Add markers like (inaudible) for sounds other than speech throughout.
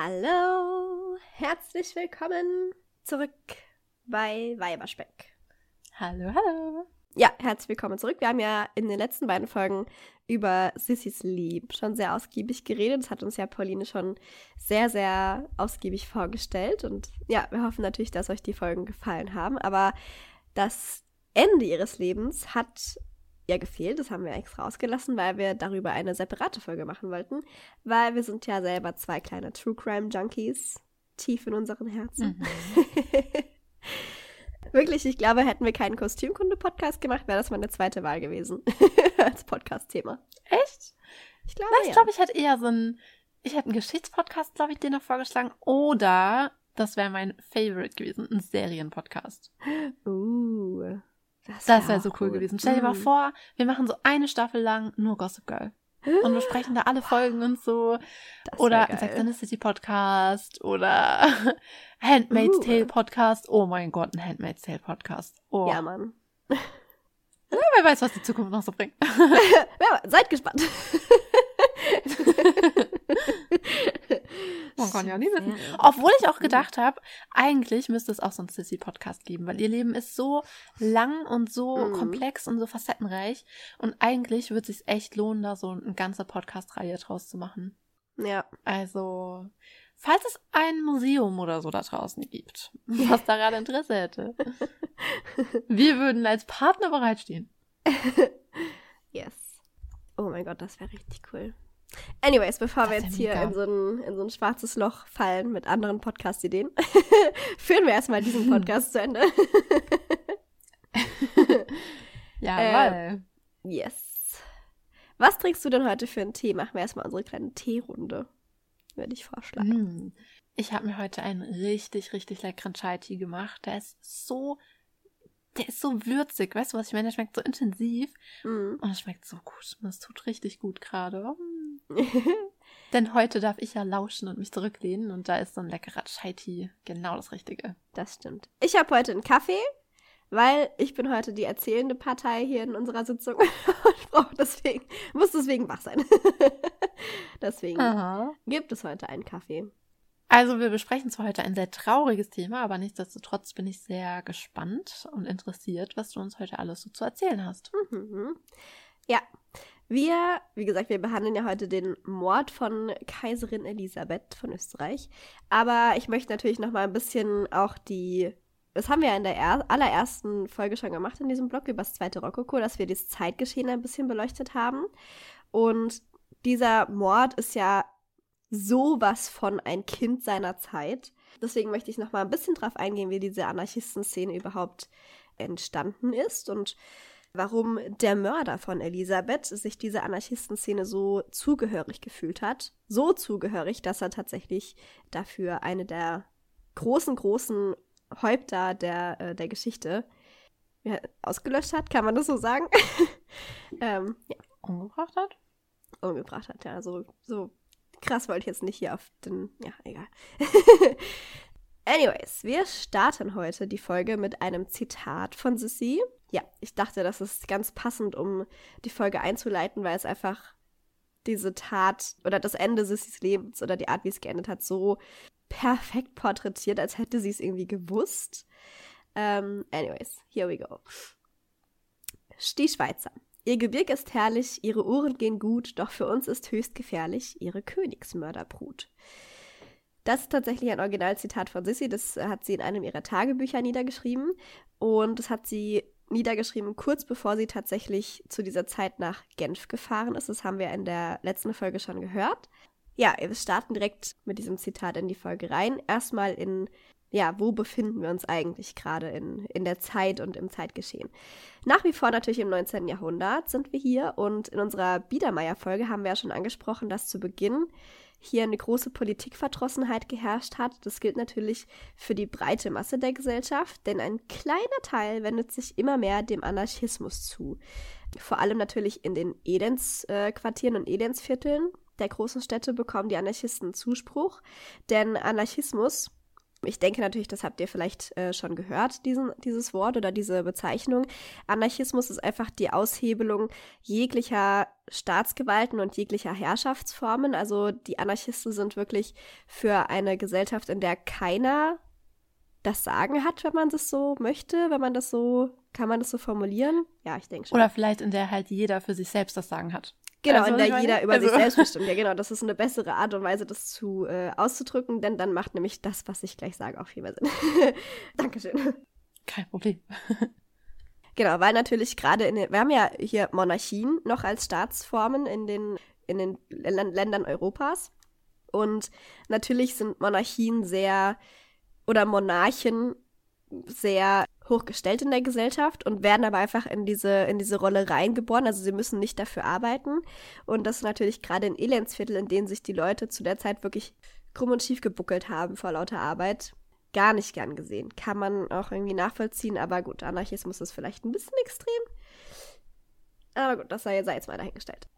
Hallo, herzlich willkommen zurück bei Weiberspeck. Hallo, hallo. Ja, herzlich willkommen zurück. Wir haben ja in den letzten beiden Folgen über Sissys Lieb schon sehr ausgiebig geredet. Das hat uns ja Pauline schon sehr, sehr ausgiebig vorgestellt. Und ja, wir hoffen natürlich, dass euch die Folgen gefallen haben. Aber das Ende ihres Lebens hat ja gefehlt. Das haben wir extra ausgelassen, weil wir darüber eine separate Folge machen wollten. Weil wir sind ja selber zwei kleine True Crime Junkies, tief in unseren Herzen. Mhm. (laughs) Wirklich, ich glaube, hätten wir keinen Kostümkunde-Podcast gemacht, wäre das meine zweite Wahl gewesen (laughs) als Podcast-Thema. Echt? Ich glaube, Na, ich ja. glaube, ich hätte eher so einen, ich hätte einen Geschichtspodcast, glaube ich, den noch vorgeschlagen. Oder das wäre mein Favorite gewesen, ein Serienpodcast. (gasps) Uh. Das wäre wär so cool, cool gewesen. Stell dir mal mhm. vor, wir machen so eine Staffel lang nur Gossip Girl. Und wir sprechen da alle Folgen und so. Oder Sex and the City Podcast oder (laughs) Handmaid's uh. Tale Podcast. Oh mein Gott, ein Handmaid's Tale Podcast. Oh. Ja, Mann. (laughs) Ja, wer weiß, was die Zukunft noch so bringt. (laughs) ja, seid gespannt. Man kann ja nie wissen. Obwohl ich auch gedacht habe, eigentlich müsste es auch so einen Sissy-Podcast geben, weil ihr Leben ist so lang und so mhm. komplex und so facettenreich. Und eigentlich würde es sich echt lohnen, da so eine ganze Podcast-Reihe draus zu machen. Ja. Also, falls es ein Museum oder so da draußen gibt, (laughs) was daran Interesse hätte, wir würden als Partner bereitstehen. (laughs) yes. Oh mein Gott, das wäre richtig cool. Anyways, bevor das wir jetzt hier in so, ein, in so ein schwarzes Loch fallen mit anderen Podcast-Ideen, (laughs) führen wir erstmal diesen (laughs) Podcast zu Ende. (laughs) Jawohl. Äh, yes. Was trinkst du denn heute für einen Tee? Machen wir erstmal unsere kleine Teerunde. Würde ich vorschlagen. Mm. Ich habe mir heute einen richtig, richtig leckeren Chai-Tee gemacht. Der ist so der ist so würzig, weißt du was ich meine? Der schmeckt so intensiv mm. und es schmeckt so gut. Und es tut richtig gut gerade. (laughs) Denn heute darf ich ja lauschen und mich zurücklehnen und da ist so ein leckerer Chai-Tea genau das Richtige. Das stimmt. Ich habe heute einen Kaffee, weil ich bin heute die erzählende Partei hier in unserer Sitzung (laughs) und brauche deswegen, muss deswegen wach sein. (laughs) deswegen Aha. gibt es heute einen Kaffee. Also wir besprechen zwar heute ein sehr trauriges Thema, aber nichtsdestotrotz bin ich sehr gespannt und interessiert, was du uns heute alles so zu erzählen hast. Mhm. Ja, wir, wie gesagt, wir behandeln ja heute den Mord von Kaiserin Elisabeth von Österreich. Aber ich möchte natürlich noch mal ein bisschen auch die, das haben wir ja in der allerersten Folge schon gemacht in diesem Blog über das zweite Rokoko, dass wir das Zeitgeschehen ein bisschen beleuchtet haben. Und dieser Mord ist ja sowas von ein Kind seiner Zeit. Deswegen möchte ich noch mal ein bisschen drauf eingehen, wie diese Anarchistenszene überhaupt entstanden ist und warum der Mörder von Elisabeth sich dieser Anarchistenszene so zugehörig gefühlt hat. So zugehörig, dass er tatsächlich dafür eine der großen, großen Häupter der, äh, der Geschichte ja, ausgelöscht hat, kann man das so sagen? (laughs) ähm, ja. Umgebracht hat? Umgebracht hat, ja. So, so krass wollte ich jetzt nicht hier auf den. Ja, egal. (laughs) Anyways, wir starten heute die Folge mit einem Zitat von Sissy. Ja, ich dachte, das ist ganz passend, um die Folge einzuleiten, weil es einfach diese Tat oder das Ende Sissys Lebens oder die Art, wie es geendet hat, so perfekt porträtiert, als hätte sie es irgendwie gewusst. Um, ähm, anyways, here we go. Die Schweizer. Ihr Gebirg ist herrlich, ihre Uhren gehen gut, doch für uns ist höchst gefährlich ihre Königsmörderbrut. Das ist tatsächlich ein Originalzitat von Sissy, das hat sie in einem ihrer Tagebücher niedergeschrieben und das hat sie niedergeschrieben kurz bevor sie tatsächlich zu dieser Zeit nach Genf gefahren ist. Das haben wir in der letzten Folge schon gehört. Ja, wir starten direkt mit diesem Zitat in die Folge rein. Erstmal in ja, wo befinden wir uns eigentlich gerade in, in der Zeit und im Zeitgeschehen? Nach wie vor natürlich im 19. Jahrhundert sind wir hier und in unserer Biedermeier-Folge haben wir ja schon angesprochen, dass zu Beginn hier eine große Politikverdrossenheit geherrscht hat. Das gilt natürlich für die breite Masse der Gesellschaft, denn ein kleiner Teil wendet sich immer mehr dem Anarchismus zu. Vor allem natürlich in den Elendsquartieren äh, und Elendsvierteln der großen Städte bekommen die Anarchisten Zuspruch, denn Anarchismus Ich denke natürlich, das habt ihr vielleicht äh, schon gehört, diesen, dieses Wort oder diese Bezeichnung. Anarchismus ist einfach die Aushebelung jeglicher Staatsgewalten und jeglicher Herrschaftsformen. Also die Anarchisten sind wirklich für eine Gesellschaft, in der keiner das Sagen hat, wenn man das so möchte, wenn man das so, kann man das so formulieren? Ja, ich denke schon. Oder vielleicht in der halt jeder für sich selbst das Sagen hat. Genau, also, in der jeder über also. sich selbst (laughs) bestimmt. Ja, genau, das ist eine bessere Art und Weise, das zu äh, auszudrücken, denn dann macht nämlich das, was ich gleich sage, auch viel mehr Sinn. (laughs) Dankeschön. Kein Problem. (laughs) genau, weil natürlich gerade in den, wir haben ja hier Monarchien noch als Staatsformen in den, in den Ländern Europas. Und natürlich sind Monarchien sehr oder Monarchen sehr hochgestellt in der Gesellschaft und werden aber einfach in diese, in diese Rolle reingeboren. Also sie müssen nicht dafür arbeiten. Und das ist natürlich gerade in Elendsviertel, in denen sich die Leute zu der Zeit wirklich krumm und schief gebuckelt haben vor lauter Arbeit, gar nicht gern gesehen. Kann man auch irgendwie nachvollziehen, aber gut, Anarchismus ist vielleicht ein bisschen extrem. Aber gut, das sei jetzt mal dahingestellt.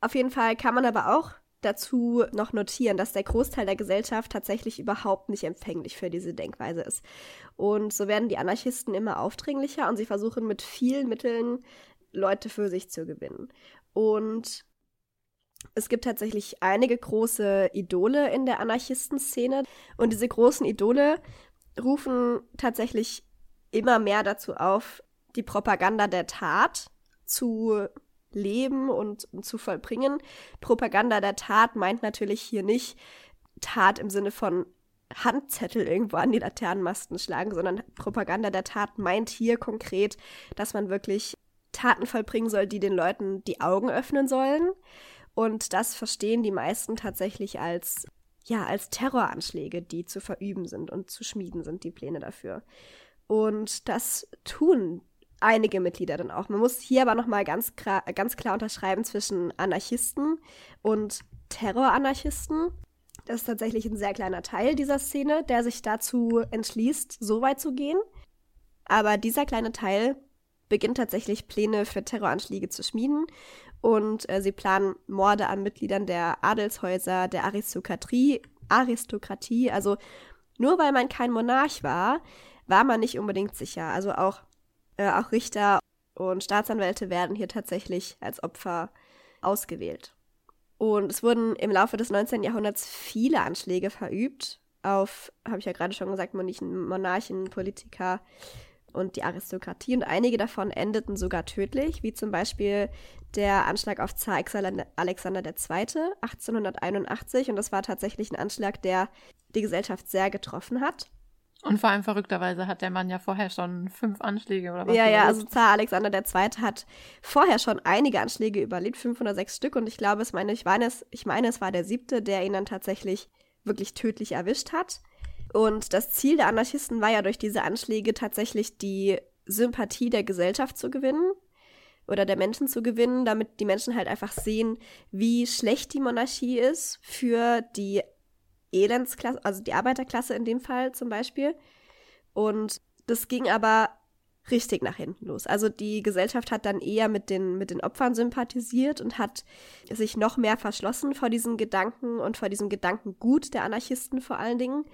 Auf jeden Fall kann man aber auch dazu noch notieren, dass der Großteil der Gesellschaft tatsächlich überhaupt nicht empfänglich für diese Denkweise ist. Und so werden die Anarchisten immer aufdringlicher und sie versuchen mit vielen Mitteln Leute für sich zu gewinnen. Und es gibt tatsächlich einige große Idole in der Anarchistenszene und diese großen Idole rufen tatsächlich immer mehr dazu auf, die Propaganda der Tat zu leben und, zu vollbringen. Propaganda der Tat meint natürlich hier nicht Tat im Sinne von Handzettel irgendwo an die Laternenmasten schlagen, sondern Propaganda der Tat meint hier konkret, dass man wirklich Taten vollbringen soll, die den Leuten die Augen öffnen sollen. Und das verstehen die meisten tatsächlich als, ja, als Terroranschläge, die zu verüben sind und zu schmieden sind, die Pläne dafür. Und das tun einige Mitglieder dann auch. Man muss hier aber nochmal ganz, ganz klar unterschreiben zwischen Anarchisten und Terroranarchisten. Das ist tatsächlich ein sehr kleiner Teil dieser Szene, der sich dazu entschließt, so weit zu gehen. Aber dieser kleine Teil beginnt tatsächlich Pläne für Terroranschläge zu schmieden und äh, sie planen Morde an Mitgliedern der Adelshäuser, der Aristokratie, Aristokratie. Also nur weil man kein Monarch war, war man nicht unbedingt sicher. Also auch äh, auch Richter und Staatsanwälte werden hier tatsächlich als Opfer ausgewählt. Und es wurden im Laufe des 19. Jahrhunderts viele Anschläge verübt auf, habe ich ja gerade schon gesagt, Monarchen, Monarchen, Politiker und die Aristokratie. Und einige davon endeten sogar tödlich, wie zum Beispiel der Anschlag auf Zar Alexander II. 1881. Und das war tatsächlich ein Anschlag, der die Gesellschaft sehr getroffen hat. Und vor allem verrückterweise hat der Mann ja vorher schon fünf Anschläge oder was? Ja, ja, also Zar Alexander II. hat vorher schon einige Anschläge überlebt, 506 Stück. Und ich glaube, es meine, ich meine, es, ich meine, es war der siebte, der ihn dann tatsächlich wirklich tödlich erwischt hat. Und das Ziel der Anarchisten war ja durch diese Anschläge tatsächlich die Sympathie der Gesellschaft zu gewinnen oder der Menschen zu gewinnen, damit die Menschen halt einfach sehen, wie schlecht die Monarchie ist für die Elendsklasse, also die Arbeiterklasse in dem Fall zum Beispiel. Und das ging aber richtig nach hinten los. Also die Gesellschaft hat dann eher mit den, mit den Opfern sympathisiert und hat sich noch mehr verschlossen vor diesen Gedanken und vor diesem Gedankengut der Anarchisten vor allen Dingen.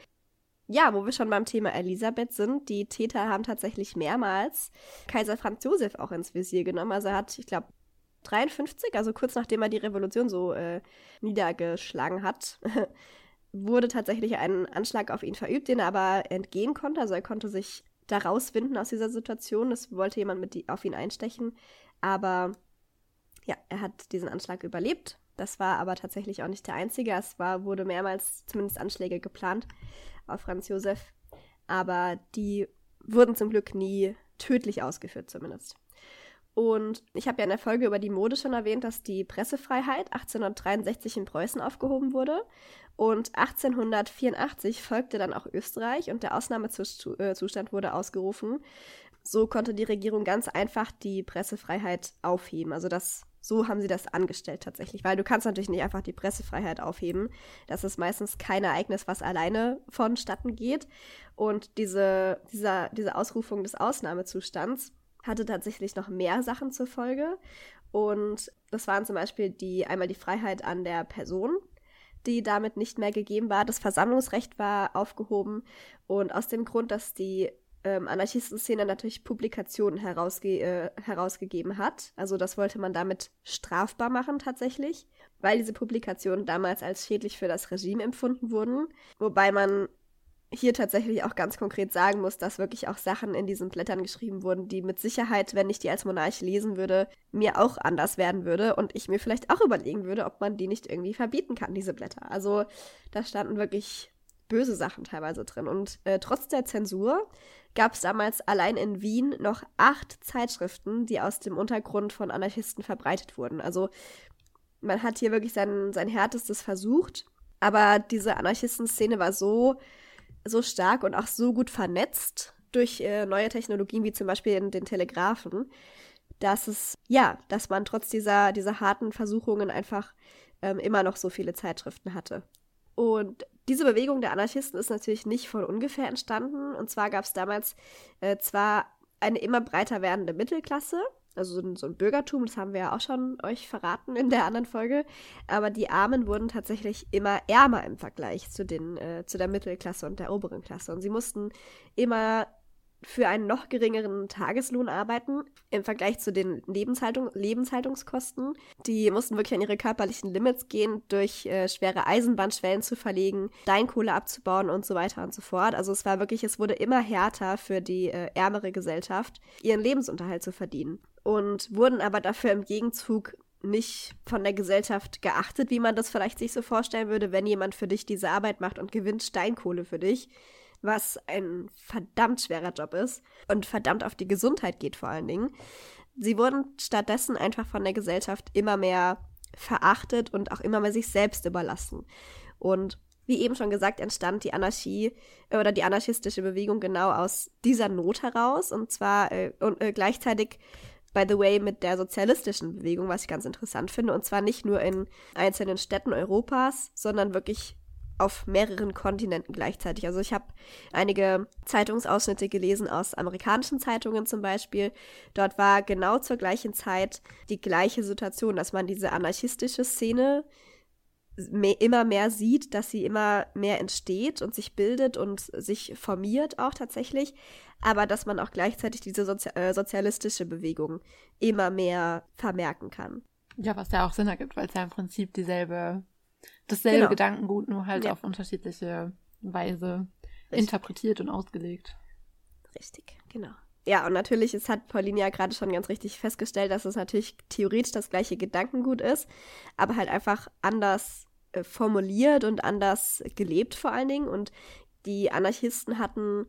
Ja, wo wir schon beim Thema Elisabeth sind, die Täter haben tatsächlich mehrmals Kaiser Franz Josef auch ins Visier genommen. Also er hat, ich glaube, 53, also kurz nachdem er die Revolution so äh, niedergeschlagen hat, (laughs) wurde tatsächlich ein Anschlag auf ihn verübt, den er aber entgehen konnte. Also er konnte sich da rauswinden aus dieser Situation. Es wollte jemand mit die, auf ihn einstechen. Aber ja, er hat diesen Anschlag überlebt. Das war aber tatsächlich auch nicht der einzige. Es war, wurde mehrmals zumindest Anschläge geplant auf Franz Josef. Aber die wurden zum Glück nie tödlich ausgeführt, zumindest. Und ich habe ja in der Folge über die Mode schon erwähnt, dass die Pressefreiheit 1863 in Preußen aufgehoben wurde. Und 1884 folgte dann auch Österreich und der Ausnahmezustand wurde ausgerufen. So konnte die Regierung ganz einfach die Pressefreiheit aufheben. Also das, so haben sie das angestellt tatsächlich, weil du kannst natürlich nicht einfach die Pressefreiheit aufheben. Das ist meistens kein Ereignis, was alleine vonstatten geht. Und diese, dieser, diese Ausrufung des Ausnahmezustands hatte tatsächlich noch mehr Sachen zur Folge. Und das waren zum Beispiel die einmal die Freiheit an der Person, die damit nicht mehr gegeben war. Das Versammlungsrecht war aufgehoben und aus dem Grund, dass die ähm, Anarchistenszene natürlich Publikationen herausge äh, herausgegeben hat. Also das wollte man damit strafbar machen tatsächlich, weil diese Publikationen damals als schädlich für das Regime empfunden wurden. Wobei man hier tatsächlich auch ganz konkret sagen muss, dass wirklich auch Sachen in diesen Blättern geschrieben wurden, die mit Sicherheit, wenn ich die als Monarch lesen würde, mir auch anders werden würde und ich mir vielleicht auch überlegen würde, ob man die nicht irgendwie verbieten kann, diese Blätter. Also da standen wirklich böse Sachen teilweise drin. Und äh, trotz der Zensur gab es damals allein in Wien noch acht Zeitschriften, die aus dem Untergrund von Anarchisten verbreitet wurden. Also man hat hier wirklich sein, sein Härtestes versucht, aber diese Anarchistenszene war so so stark und auch so gut vernetzt durch äh, neue Technologien wie zum Beispiel den Telegraphen, dass es, ja, dass man trotz dieser, dieser harten Versuchungen einfach ähm, immer noch so viele Zeitschriften hatte. Und diese Bewegung der Anarchisten ist natürlich nicht von ungefähr entstanden. Und zwar gab es damals äh, zwar eine immer breiter werdende Mittelklasse, also so ein, Bürgertum, das haben wir ja auch schon euch verraten in der anderen Folge. Aber die Armen wurden tatsächlich immer ärmer im Vergleich zu, den, äh, zu der Mittelklasse und der oberen Klasse. Und sie mussten immer für einen noch geringeren Tageslohn arbeiten im Vergleich zu den Lebenshaltung, Lebenshaltungskosten. Die mussten wirklich an ihre körperlichen Limits gehen, durch äh, schwere Eisenbahnschwellen zu verlegen, Steinkohle abzubauen und so weiter und so fort. Also es war wirklich, es wurde immer härter für die äh, ärmere Gesellschaft, ihren Lebensunterhalt zu verdienen und wurden aber dafür im Gegenzug nicht von der Gesellschaft geachtet, wie man das vielleicht sich so vorstellen würde, wenn jemand für dich diese Arbeit macht und gewinnt Steinkohle für dich, was ein verdammt schwerer Job ist und verdammt auf die Gesundheit geht vor allen Dingen. Sie wurden stattdessen einfach von der Gesellschaft immer mehr verachtet und auch immer mehr sich selbst überlassen. Und wie eben schon gesagt, entstand die Anarchie äh, oder die anarchistische Bewegung genau aus dieser Not heraus und zwar äh, und, äh, gleichzeitig by the way, mit der sozialistischen Bewegung, was ich ganz interessant finde. Und zwar nicht nur in einzelnen Städten Europas, sondern wirklich auf mehreren Kontinenten gleichzeitig. Also ich habe einige Zeitungsausschnitte gelesen aus amerikanischen Zeitungen zum Beispiel. Dort war genau zur gleichen Zeit die gleiche Situation, dass man diese anarchistische Szene mehr, immer mehr sieht, dass sie immer mehr entsteht und sich bildet und sich formiert auch tatsächlich, aber dass man auch gleichzeitig diese Sozi äh, sozialistische Bewegung immer mehr vermerken kann. Ja, was ja auch Sinn ergibt, weil es ja im Prinzip dieselbe, dasselbe genau. Gedankengut nur halt ja. auf unterschiedliche Weise Richtig. interpretiert und ausgelegt. Richtig, genau. Ja, und natürlich, es hat Pauline ja gerade schon ganz richtig festgestellt, dass es natürlich theoretisch das gleiche Gedankengut ist, aber halt einfach anders äh, formuliert und anders gelebt vor allen Dingen. Und die Anarchisten hatten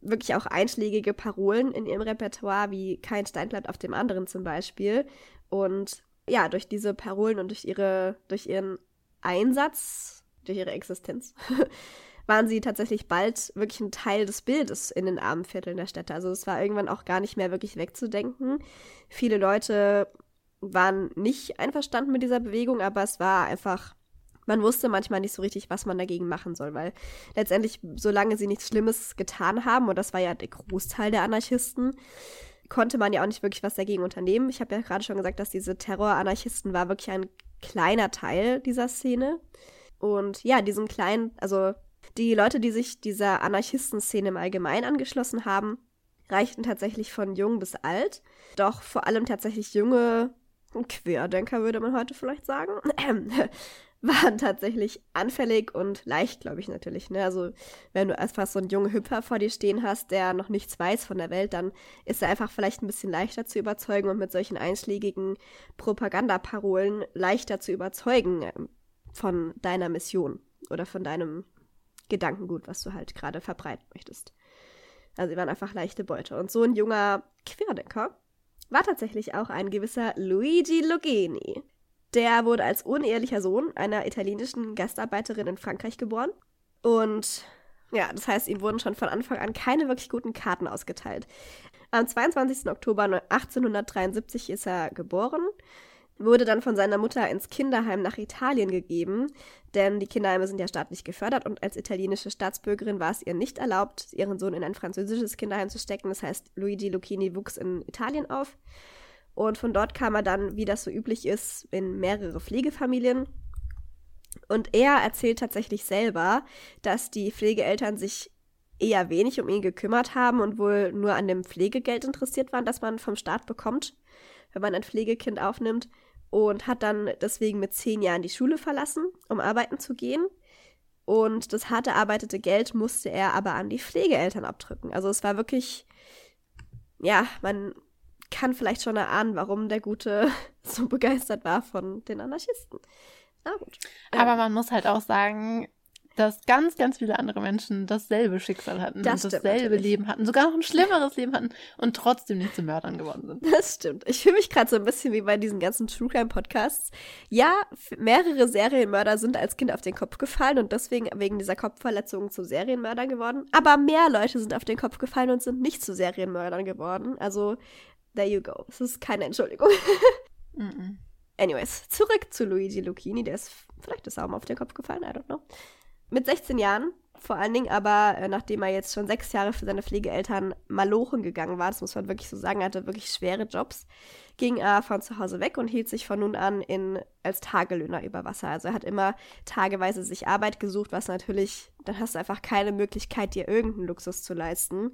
wirklich auch einschlägige Parolen in ihrem Repertoire, wie kein Stein bleibt auf dem anderen zum Beispiel. Und ja, durch diese Parolen und durch ihre, durch ihren Einsatz, durch ihre Existenz, (laughs) waren sie tatsächlich bald wirklich ein Teil des Bildes in den armen Vierteln der Städte. Also es war irgendwann auch gar nicht mehr wirklich wegzudenken. Viele Leute waren nicht einverstanden mit dieser Bewegung, aber es war einfach man wusste manchmal nicht so richtig, was man dagegen machen soll, weil letztendlich, solange sie nichts Schlimmes getan haben, und das war ja der Großteil der Anarchisten, konnte man ja auch nicht wirklich was dagegen unternehmen. Ich habe ja gerade schon gesagt, dass diese Terror-Anarchisten war wirklich ein kleiner Teil dieser Szene. Und ja, diesen kleinen, also die Leute, die sich dieser Anarchistenszene im Allgemeinen angeschlossen haben, reichten tatsächlich von jung bis alt. Doch vor allem tatsächlich junge Querdenker, würde man heute vielleicht sagen, (clears throat) waren tatsächlich anfällig und leicht, glaube ich natürlich. Ne? Also wenn du einfach so einen jungen Hüpfer vor dir stehen hast, der noch nichts weiß von der Welt, dann ist er einfach vielleicht ein bisschen leichter zu überzeugen und mit solchen einschlägigen Propagandaparolen leichter zu überzeugen ähm, von deiner Mission oder von deinem Gedankengut, was du halt gerade verbreiten möchtest. Also sie waren einfach leichte Beute. Und so ein junger Querdenker war tatsächlich auch ein gewisser Luigi Lugeni. Der wurde als unehelicher Sohn einer italienischen Gastarbeiterin in Frankreich geboren. Und ja, das heißt, ihm wurden schon von Anfang an keine wirklich guten Karten ausgeteilt. Am 22. Oktober 1873 ist er geboren, wurde dann von seiner Mutter ins Kinderheim nach Italien gegeben, denn die Kinderheime sind ja staatlich gefördert und als italienische Staatsbürgerin war es ihr nicht erlaubt, ihren Sohn in ein französisches Kinderheim zu stecken. Das heißt, Luigi Lucchini wuchs in Italien auf. Und von dort kam er dann, wie das so üblich ist, in mehrere Pflegefamilien. Und er erzählt tatsächlich selber, dass die Pflegeeltern sich eher wenig um ihn gekümmert haben und wohl nur an dem Pflegegeld interessiert waren, das man vom Staat bekommt, wenn man ein Pflegekind aufnimmt. Und hat dann deswegen mit zehn Jahren die Schule verlassen, um arbeiten zu gehen. Und das hart erarbeitete Geld musste er aber an die Pflegeeltern abdrücken. Also es war wirklich, ja, man kann vielleicht schon erahnen, warum der Gute (laughs) so begeistert war von den Anarchisten. Na gut. Aber man muss halt auch sagen, dass ganz, ganz viele andere Menschen dasselbe Schicksal hatten das und dasselbe natürlich. Leben hatten, sogar noch ein schlimmeres Leben hatten und trotzdem nicht zu Mördern geworden sind. Das stimmt. Ich fühle mich gerade so ein bisschen wie bei diesen ganzen True Crime Podcasts. Ja, mehrere Serienmörder sind als Kind auf den Kopf gefallen und deswegen wegen dieser Kopfverletzungen zu Serienmördern geworden. Aber mehr Leute sind auf den Kopf gefallen und sind nicht zu Serienmördern geworden. Also, there you go. Es ist keine Entschuldigung. (laughs) mm -mm. Anyways, zurück zu Luigi Lucchini. Der ist, vielleicht ist mal auf den Kopf gefallen, I don't know. Mit 16 Jahren, vor allen Dingen aber, äh, nachdem er jetzt schon sechs Jahre für seine Pflegeeltern malochen gegangen war, das muss man wirklich so sagen, er hatte wirklich schwere Jobs, ging er von zu Hause weg und hielt sich von nun an in, als Tagelöhner über Wasser. Also er hat immer tageweise sich Arbeit gesucht, was natürlich, dann hast du einfach keine Möglichkeit, dir irgendeinen Luxus zu leisten.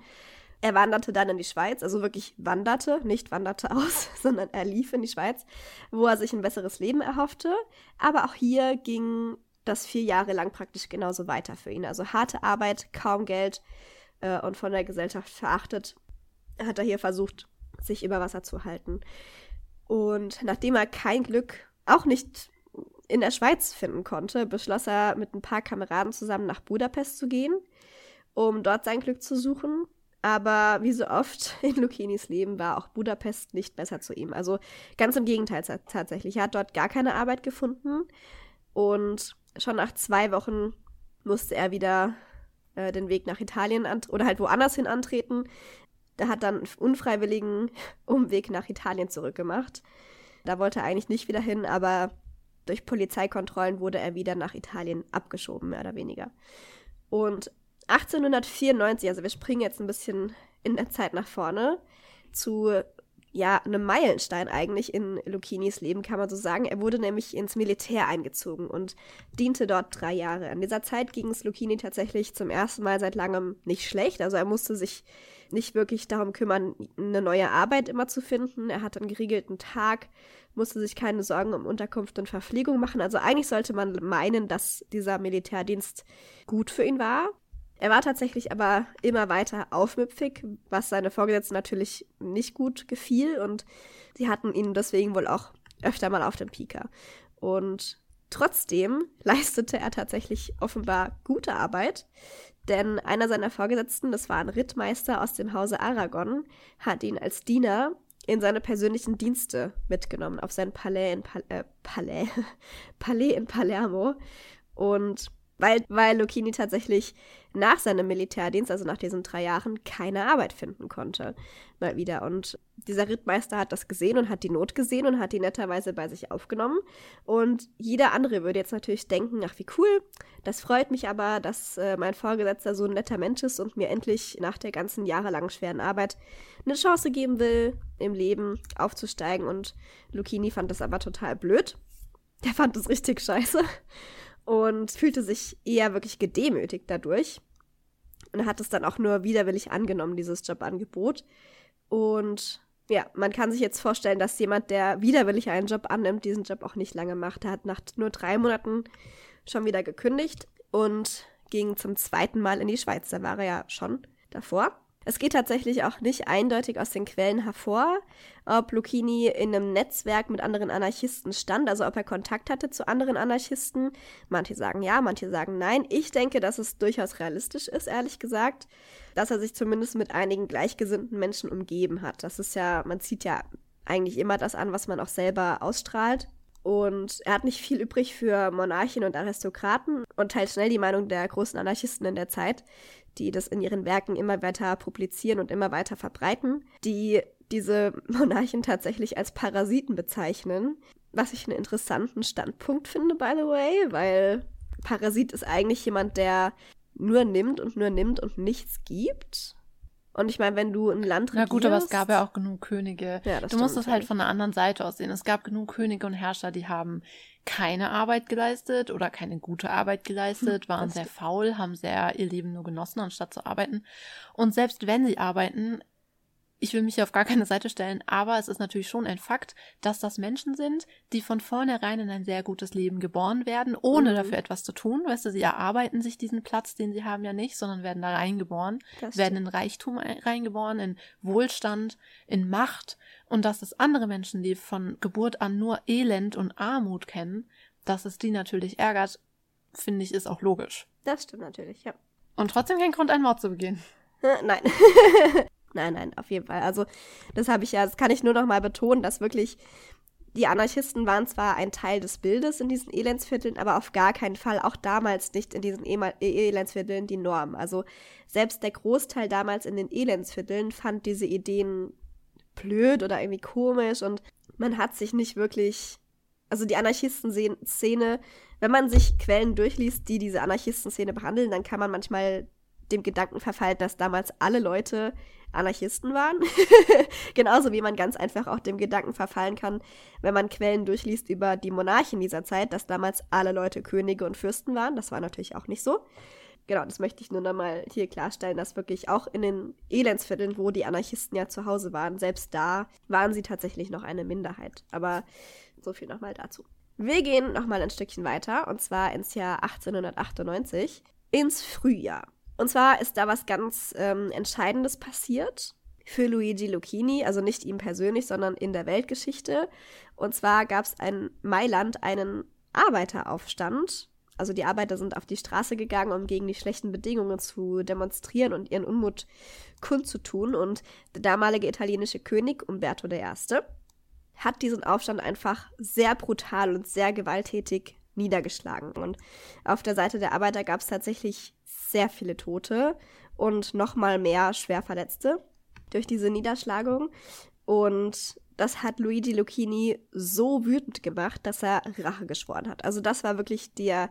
Er wanderte dann in die Schweiz, also wirklich wanderte, nicht wanderte (laughs) aus, sondern er lief in die Schweiz, wo er sich ein besseres Leben erhoffte. Aber auch hier ging das vier Jahre lang praktisch genauso weiter für ihn. Also harte Arbeit, kaum Geld äh, und von der Gesellschaft verachtet, hat er hier versucht, sich über Wasser zu halten. Und nachdem er kein Glück, auch nicht in der Schweiz finden konnte, beschloss er mit ein paar Kameraden zusammen nach Budapest zu gehen, um dort sein Glück zu suchen. Aber wie so oft (laughs) in Lucinis Leben war auch Budapest nicht besser zu ihm. Also ganz im Gegenteil tatsächlich. Er hat dort gar keine Arbeit gefunden und schon nach zwei Wochen musste er wieder äh, den Weg nach Italien oder halt woanders hin antreten. Der hat dann einen unfreiwilligen (laughs) Umweg nach Italien zurückgemacht. Da wollte er eigentlich nicht wieder hin, aber durch Polizeikontrollen wurde er wieder nach Italien abgeschoben, mehr oder weniger. Und 1894, also wir springen jetzt ein bisschen in der Zeit nach vorne, zu ja, einem Meilenstein eigentlich in Lucinis Leben, kann man so sagen. Er wurde nämlich ins Militär eingezogen und diente dort drei Jahre. In dieser Zeit ging es Lucchini tatsächlich zum ersten Mal seit langem nicht schlecht. Also er musste sich nicht wirklich darum kümmern, eine neue Arbeit immer zu finden. Er hatte einen geregelten Tag, musste sich keine Sorgen um Unterkunft und Verpflegung machen. Also eigentlich sollte man meinen, dass dieser Militärdienst gut für ihn war. Er war tatsächlich aber immer weiter aufmüpfig, was seine Vorgesetzten natürlich nicht gut gefiel und sie hatten ihn deswegen wohl auch öfter mal auf dem Pika. Und trotzdem leistete er tatsächlich offenbar gute Arbeit, denn einer seiner Vorgesetzten, das war ein Rittmeister aus dem Hause Aragon, hat ihn als Diener in seine persönlichen Dienste mitgenommen, auf sein Palais in, Pal äh, Palais, (laughs) Palais in Palermo. Und weil, weil Lucchini tatsächlich nach seinem Militärdienst, also nach diesen drei Jahren, keine Arbeit finden konnte. Mal wieder. Und dieser Rittmeister hat das gesehen und hat die Not gesehen und hat die netterweise bei sich aufgenommen. Und jeder andere würde jetzt natürlich denken, ach wie cool, das freut mich aber, dass äh, mein Vorgesetzter so ein netter Mensch ist und mir endlich nach der ganzen jahrelangen schweren Arbeit eine Chance geben will, im Leben aufzusteigen. Und Lucchini fand das aber total blöd. Der fand das richtig scheiße und fühlte sich eher wirklich gedemütigt dadurch und hat es dann auch nur widerwillig angenommen, dieses Jobangebot. Und ja, man kann sich jetzt vorstellen, dass jemand, der widerwillig einen Job annimmt, diesen Job auch nicht lange macht. Er hat nach nur drei Monaten schon wieder gekündigt und ging zum zweiten Mal in die Schweiz. Da war er ja schon davor. Es geht tatsächlich auch nicht eindeutig aus den Quellen hervor, ob Lucchini in einem Netzwerk mit anderen Anarchisten stand, also ob er Kontakt hatte zu anderen Anarchisten. Manche sagen ja, manche sagen nein. Ich denke, dass es durchaus realistisch ist, ehrlich gesagt, dass er sich zumindest mit einigen gleichgesinnten Menschen umgeben hat. Das ist ja, man zieht ja eigentlich immer das an, was man auch selber ausstrahlt. Und er hat nicht viel übrig für Monarchen und Aristokraten und teilt schnell die Meinung der großen Anarchisten in der Zeit, die das in ihren Werken immer weiter publizieren und immer weiter verbreiten, die diese (laughs) Monarchen tatsächlich als Parasiten bezeichnen, was ich einen interessanten Standpunkt finde, by the way, weil Parasit ist eigentlich jemand, der nur nimmt und nur nimmt und nichts gibt. Und ich meine, wenn du ein Land regierst... Na gut, aber es gab ja auch genug Könige. Ja, du musst es halt von der anderen Seite aus sehen. Es gab genug Könige und Herrscher, die haben keine Arbeit geleistet oder keine gute Arbeit geleistet, hm, waren sehr faul, haben sehr ihr Leben nur genossen, anstatt zu arbeiten. Und selbst wenn sie arbeiten, ich will mich hier auf gar keine Seite stellen, aber es ist natürlich schon ein Fakt, dass das Menschen sind, die von vornherein in ein sehr gutes Leben geboren werden, ohne mhm. dafür etwas zu tun. Weißt du, sie erarbeiten sich diesen Platz, den sie haben, ja nicht, sondern werden da reingeboren, werden in Reichtum reingeboren, in Wohlstand, in Macht. Und dass es andere Menschen, die von Geburt an nur Elend und Armut kennen, dass es die natürlich ärgert, finde ich, ist auch logisch. Das stimmt natürlich, ja. Und trotzdem kein Grund, einen Mord zu begehen. (laughs) Nein. (laughs) Nein, nein, auf jeden Fall. Also, das habe ich ja, das kann ich nur noch mal betonen, dass wirklich die Anarchisten waren zwar ein Teil des Bildes in diesen Elendsvierteln, aber auf gar keinen Fall, auch damals nicht in diesen e Elendsvierteln die Norm. Also selbst der Großteil damals in den Elendsvierteln fand diese Ideen blöd oder irgendwie komisch und man hat sich nicht wirklich, also die Anarchistenszene, wenn man sich Quellen durchliest, die diese Anarchistenszene behandeln, dann kann man manchmal dem Gedanken verfallen, dass damals alle Leute Anarchisten waren. (laughs) Genauso wie man ganz einfach auch dem Gedanken verfallen kann, wenn man Quellen durchliest über die Monarchen dieser Zeit, dass damals alle Leute Könige und Fürsten waren. Das war natürlich auch nicht so. Genau, das möchte ich nur nochmal hier klarstellen, dass wirklich auch in den Elendsvierteln, wo die Anarchisten ja zu Hause waren, selbst da waren sie tatsächlich noch eine Minderheit. Aber so viel nochmal dazu. Wir gehen nochmal ein Stückchen weiter, und zwar ins Jahr 1898, ins Frühjahr. Und zwar ist da was ganz ähm, Entscheidendes passiert für Luigi Lucchini, also nicht ihm persönlich, sondern in der Weltgeschichte. Und zwar gab es in Mailand einen Arbeiteraufstand. Also die Arbeiter sind auf die Straße gegangen, um gegen die schlechten Bedingungen zu demonstrieren und ihren Unmut kundzutun. Und der damalige italienische König Umberto I. hat diesen Aufstand einfach sehr brutal und sehr gewalttätig niedergeschlagen. Und auf der Seite der Arbeiter gab es tatsächlich sehr viele Tote und nochmal mehr Schwerverletzte durch diese Niederschlagung. Und das hat Luigi Lucchini so wütend gemacht, dass er Rache geschworen hat. Also das war wirklich der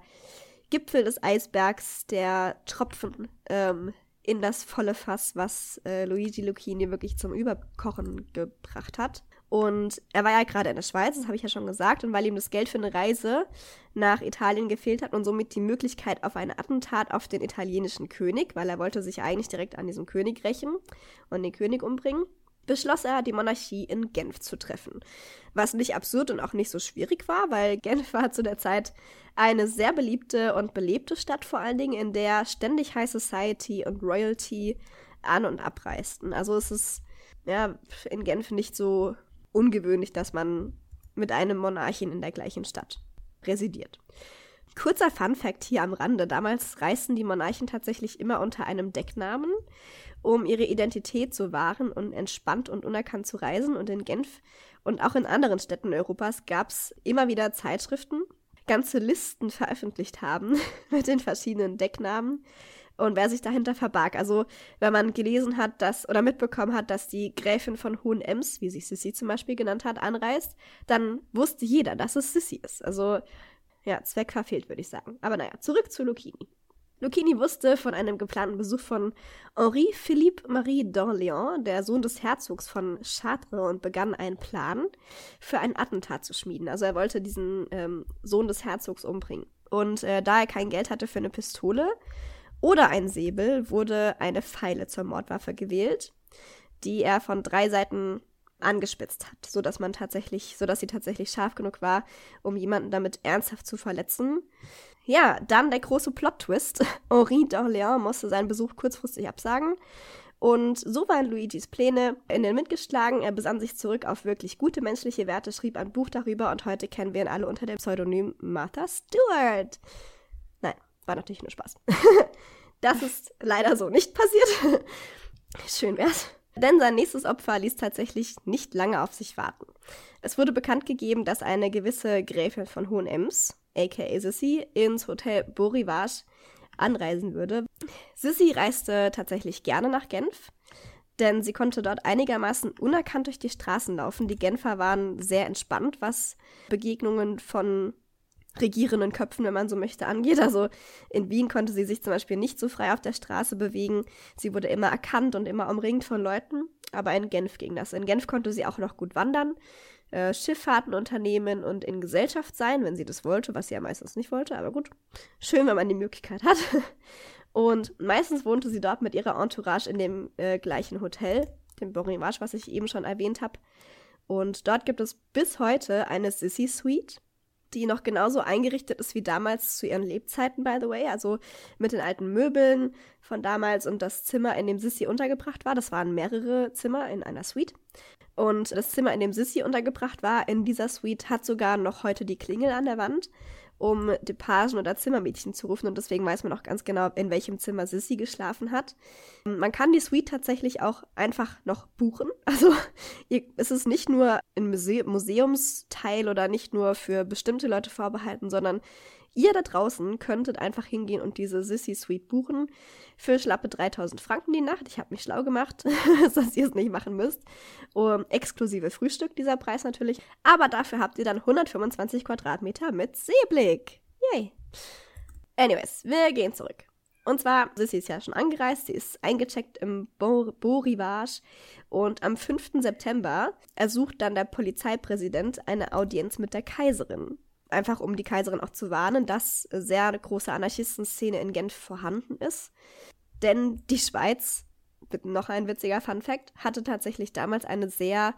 Gipfel des Eisbergs, der Tropfen ähm, in das volle Fass, was äh, Luigi Lucchini wirklich zum Überkochen gebracht hat. Und er war ja gerade in der Schweiz, das habe ich ja schon gesagt, und weil ihm das Geld für eine Reise nach Italien gefehlt hat und somit die Möglichkeit auf ein Attentat auf den italienischen König, weil er wollte sich eigentlich direkt an diesem König rächen und den König umbringen, beschloss er, die Monarchie in Genf zu treffen. Was nicht absurd und auch nicht so schwierig war, weil (laughs) Genf war zu der Zeit eine sehr beliebte und belebte Stadt vor allen Dingen, in der ständig High Society und Royalty an und abreisten. Also es ist ja in Genf nicht so ungewöhnlich, dass man mit einem Monarchen in der gleichen Stadt residiert. Kurzer Fun fact hier am Rande. Damals reisten die Monarchen tatsächlich immer unter einem Decknamen, um ihre Identität zu wahren und entspannt und unerkannt zu reisen. Und in Genf und auch in anderen Städten Europas gab es immer wieder Zeitschriften, ganze Listen veröffentlicht haben (laughs) mit den verschiedenen Decknamen, und wer sich dahinter verbarg. Also, wenn man gelesen hat, dass oder mitbekommen hat, dass die Gräfin von Hohenems, wie sich Sissy zum Beispiel genannt hat, anreist, dann wusste jeder, dass es Sissy ist. Also, ja, Zweck verfehlt, würde ich sagen. Aber naja, zurück zu Lucchini. Lucchini wusste von einem geplanten Besuch von Henri Philippe Marie d'Orléans, der Sohn des Herzogs von Chartres, und begann einen Plan für ein Attentat zu schmieden. Also er wollte diesen ähm, Sohn des Herzogs umbringen. Und äh, da er kein Geld hatte für eine Pistole, oder ein Säbel wurde eine Pfeile zur Mordwaffe gewählt, die er von drei Seiten angespitzt hat, so dass man tatsächlich, so dass sie tatsächlich scharf genug war, um jemanden damit ernsthaft zu verletzen. Ja, dann der große Plot-Twist. (laughs) Henri d'Orléans musste seinen Besuch kurzfristig absagen. Und so waren Luigis Pläne in den Wind geschlagen. Er besann sich zurück auf wirklich gute menschliche Werte, schrieb ein Buch darüber und heute kennen wir ihn alle unter dem Pseudonym Martha Stewart. War natürlich nur Spaß. (laughs) das ist leider so nicht passiert. (laughs) Schön wär's. Denn sein nächstes Opfer ließ tatsächlich nicht lange auf sich warten. Es wurde bekannt gegeben, dass eine gewisse Gräfin von Hohenems, aka Sissy, ins Hotel Beau Rivage anreisen würde. Sissy reiste tatsächlich gerne nach Genf, denn sie konnte dort einigermaßen unerkannt durch die Straßen laufen. Die Genfer waren sehr entspannt, was Begegnungen von regierenden Köpfen, wenn man so möchte, angeht. Also in Wien konnte sie sich zum Beispiel nicht so frei auf der Straße bewegen. Sie wurde immer erkannt und immer umringt von Leuten. Aber in Genf ging das. In Genf konnte sie auch noch gut wandern, äh, Schifffahrten unternehmen und in Gesellschaft sein, wenn sie das wollte, was sie ja meistens nicht wollte. Aber gut, schön, wenn man die Möglichkeit hat. (laughs) Und meistens wohnte sie dort mit ihrer Entourage in dem äh, gleichen Hotel, dem Bon Rivage, was ich eben schon erwähnt habe. Und dort gibt es bis heute eine Sissy Suite die noch genauso eingerichtet ist wie damals zu ihren Lebzeiten, by the way. Also mit den alten Möbeln von damals und das Zimmer, in dem Sissy untergebracht war. Das waren mehrere Zimmer in einer Suite. Und das Zimmer, in dem Sissy untergebracht war, in dieser Suite, hat sogar noch heute die Klingel an der Wand um die Pagen oder Zimmermädchen zu rufen und deswegen weiß man auch ganz genau, in welchem Zimmer Sissy geschlafen hat. Man kann die Suite tatsächlich auch einfach noch buchen. (laughs) Also es ist nicht nur ein Muse Museumsteil oder nicht nur für bestimmte Leute vorbehalten, sondern ihr da draußen könntet einfach hingehen und diese Sissy Suite buchen für schlappe 3000 Franken die Nacht. Ich habe mich schlau gemacht, (laughs) dass ihr es nicht machen müsst. Um, exklusive Frühstück, dieser Preis natürlich. Aber dafür habt ihr dann 125 Quadratmeter mit Seeblick. Yay. Anyways, wir gehen zurück. Und zwar, Sissy ist ja schon angereist, sie ist eingecheckt im Beau, Beau Rivage und am 5. September ersucht dann der Polizeipräsident eine Audienz mit der Kaiserin einfach um die Kaiserin auch zu warnen, dass sehr eine große Anarchistenszene in Genf vorhanden ist. Denn die Schweiz, noch ein witziger Fun Fact, hatte tatsächlich damals eine sehr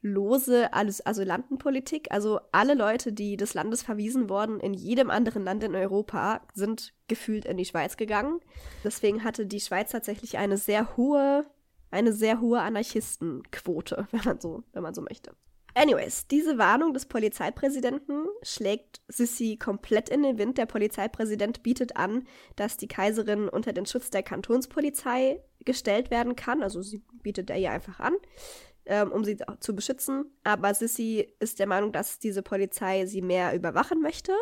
lose Asylantenpolitik. Also alle Leute, die des Landes verwiesen wurden, in jedem anderen Land in Europa, sind gefühlt in die Schweiz gegangen. Deswegen hatte die Schweiz tatsächlich eine sehr hohe, eine sehr hohe Anarchistenquote, (laughs) wenn man so, wenn man so möchte. Anyways, diese Warnung des Polizeipräsidenten schlägt Sissi komplett in den Wind. Der Polizeipräsident bietet an, dass die Kaiserin unter den Schutz der Kantonspolizei gestellt werden kann. Also sie bietet er ihr einfach an, ähm, um sie zu beschützen. Aber Sissi ist der Meinung, dass diese Polizei sie mehr überwachen möchte.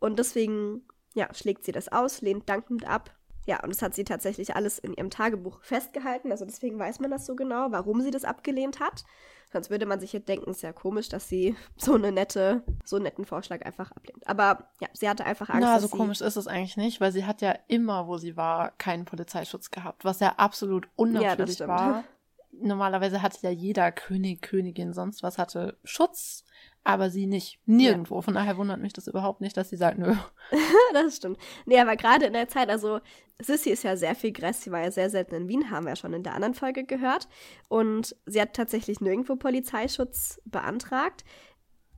Und deswegen ja, schlägt sie das aus, lehnt dankend ab. Ja, und das hat sie tatsächlich alles in ihrem Tagebuch festgehalten. Also deswegen weiß man das so genau, warum sie das abgelehnt hat. Sonst würde man sich jetzt denken, ist ja komisch, dass sie (laughs) so eine nette, so einen netten Vorschlag einfach ablehnt. Aber ja, sie hatte einfach Angst. Na, so komisch ist es eigentlich nicht, weil sie hat ja immer, wo sie war, keinen Polizeischutz gehabt, was ja absolut unnatürlich ja, war. (laughs) Normalerweise hatte ja jeder König, Königin, sonst was hatte Schutz aber sie nicht. Nirgendwo. Ja. Von daher wundert mich das überhaupt nicht, dass sie sagt, nö. (laughs) das stimmt. Nee, aber gerade in der Zeit, also Sissy ist ja sehr viel Gress, sie war ja sehr selten in Wien, haben wir ja schon in der anderen Folge gehört. Und sie hat tatsächlich nirgendwo Polizeischutz beantragt.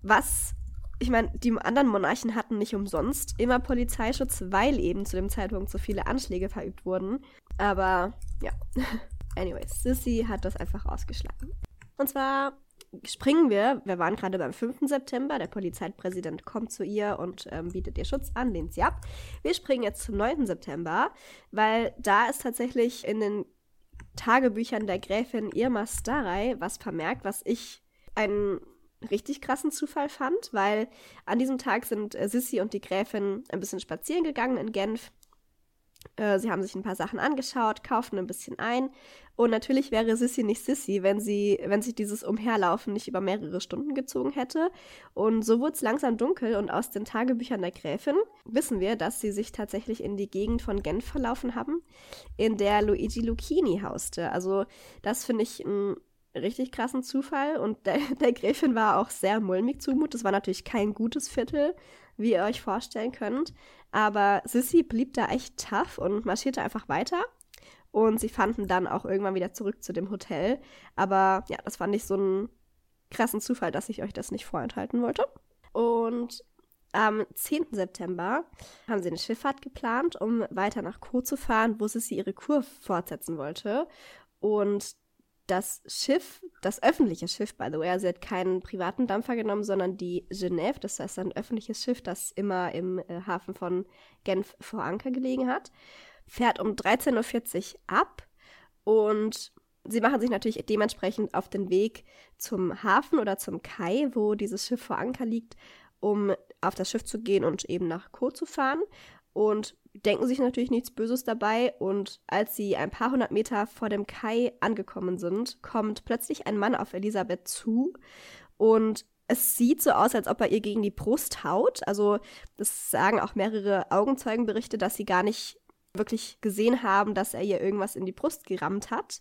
Was, ich meine, die anderen Monarchen hatten nicht umsonst immer Polizeischutz, weil eben zu dem Zeitpunkt so viele Anschläge verübt wurden. Aber ja. (laughs) Anyways, Sissy hat das einfach ausgeschlagen. Und zwar springen wir, wir waren gerade beim 5. September, der Polizeipräsident kommt zu ihr und ähm, bietet ihr Schutz an, lehnt sie ab. Wir springen jetzt zum 9. September, weil da ist tatsächlich in den Tagebüchern der Gräfin Irma Starey was vermerkt, was ich einen richtig krassen Zufall fand, weil an diesem Tag sind äh, Sissy und die Gräfin ein bisschen spazieren gegangen in Genf äh, sie haben sich ein paar Sachen angeschaut, kauften ein bisschen ein. Und natürlich wäre Sissy nicht Sissy, wenn sie, wenn sich dieses Umherlaufen nicht über mehrere Stunden gezogen hätte. Und so wurde es langsam dunkel und aus den Tagebüchern der Gräfin wissen wir, dass sie sich tatsächlich in die Gegend von Genf verlaufen haben, in der Luigi Lucchini hauste. Also das finde ich ein richtig krassen Zufall und der, (laughs) der Gräfin war auch sehr mulmig zumut. Das war natürlich kein gutes Viertel, wie ihr euch vorstellen könnt. Aber Sissy blieb da echt tough und marschierte einfach weiter. Und sie fanden dann auch irgendwann wieder zurück zu dem Hotel. Aber ja, das fand ich so einen krassen Zufall, dass ich euch das nicht vorenthalten wollte. Und am 10. September haben sie eine Schifffahrt geplant, um weiter nach Kur zu fahren, wo Sissy ihre Kur fortsetzen wollte. Und das Schiff, das öffentliche Schiff, by the way, also sie hat keinen privaten Dampfer genommen, sondern die Genève, das heißt ein öffentliches Schiff, das immer im äh, Hafen von Genf vor Anker gelegen hat, fährt um 13.40 Uhr ab und sie machen sich natürlich dementsprechend auf den Weg zum Hafen oder zum Kai, wo dieses Schiff vor Anker liegt, um auf das Schiff zu gehen und eben nach Co zu fahren und denken sich natürlich nichts Böses dabei. Und als sie ein paar hundert Meter vor dem Kai angekommen sind, kommt plötzlich ein Mann auf Elisabeth zu und es sieht so aus, als ob er ihr gegen die Brust haut. Also das sagen auch mehrere Augenzeugenberichte, dass sie gar nicht wirklich gesehen haben, dass er ihr irgendwas in die Brust gerammt hat.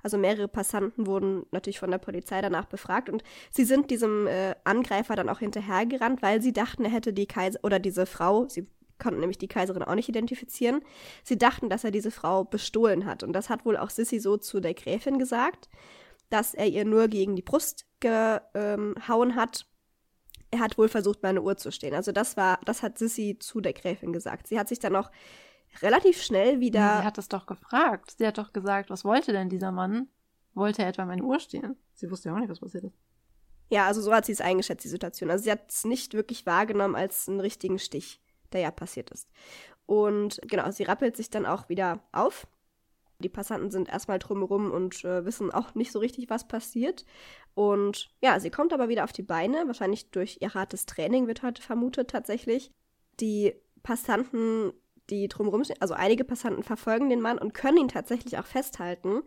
Also mehrere Passanten wurden natürlich von der Polizei danach befragt und sie sind diesem äh, Angreifer dann auch hinterhergerannt, weil sie dachten, er hätte die Kaiser oder diese Frau, sie konnten nämlich die Kaiserin auch nicht identifizieren. Sie dachten, dass er diese Frau bestohlen hat und das hat wohl auch Sissy so zu der Gräfin gesagt, dass er ihr nur gegen die Brust gehauen ähm, hat. Er hat wohl versucht, meine Uhr zu stehen. Also das war, das hat Sissy zu der Gräfin gesagt. Sie hat sich dann auch relativ schnell wieder. Sie hat es doch gefragt. Sie hat doch gesagt, was wollte denn dieser Mann? Wollte er etwa meine Uhr stehlen? Sie wusste ja auch nicht, was passiert ist. Ja, also so hat sie es eingeschätzt, die Situation. Also sie hat es nicht wirklich wahrgenommen als einen richtigen Stich, der ja passiert ist. Und genau, sie rappelt sich dann auch wieder auf. Die Passanten sind erstmal drumherum und äh, wissen auch nicht so richtig, was passiert. Und ja, sie kommt aber wieder auf die Beine, wahrscheinlich durch ihr hartes Training, wird heute vermutet tatsächlich. Die Passanten die drumherum stehen, also einige Passanten verfolgen den Mann und können ihn tatsächlich auch festhalten,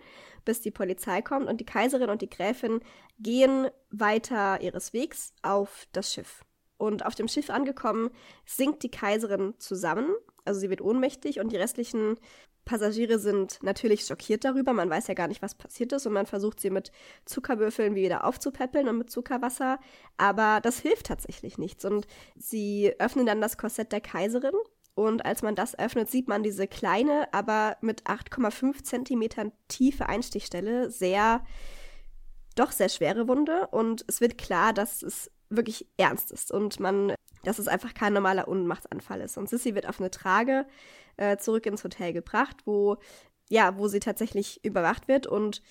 bis die Polizei kommt und die Kaiserin und die Gräfin gehen weiter ihres Wegs auf das Schiff. Und auf dem Schiff angekommen, sinkt die Kaiserin zusammen, also sie wird ohnmächtig und die restlichen Passagiere sind natürlich schockiert darüber. Man weiß ja gar nicht, was passiert ist und man versucht sie mit Zuckerwürfeln wieder aufzupäppeln und mit Zuckerwasser. Aber das hilft tatsächlich nichts. Und sie öffnen dann das Korsett der Kaiserin und als man das öffnet, sieht man diese kleine, aber mit 8,5 Zentimetern tiefe Einstichstelle, sehr, doch sehr schwere Wunde. Und es wird klar, dass es wirklich ernst ist und man, dass es einfach kein normaler Ohnmachtsanfall ist. Und Sissy wird auf eine Trage äh, zurück ins Hotel gebracht, wo, ja, wo sie tatsächlich überwacht wird und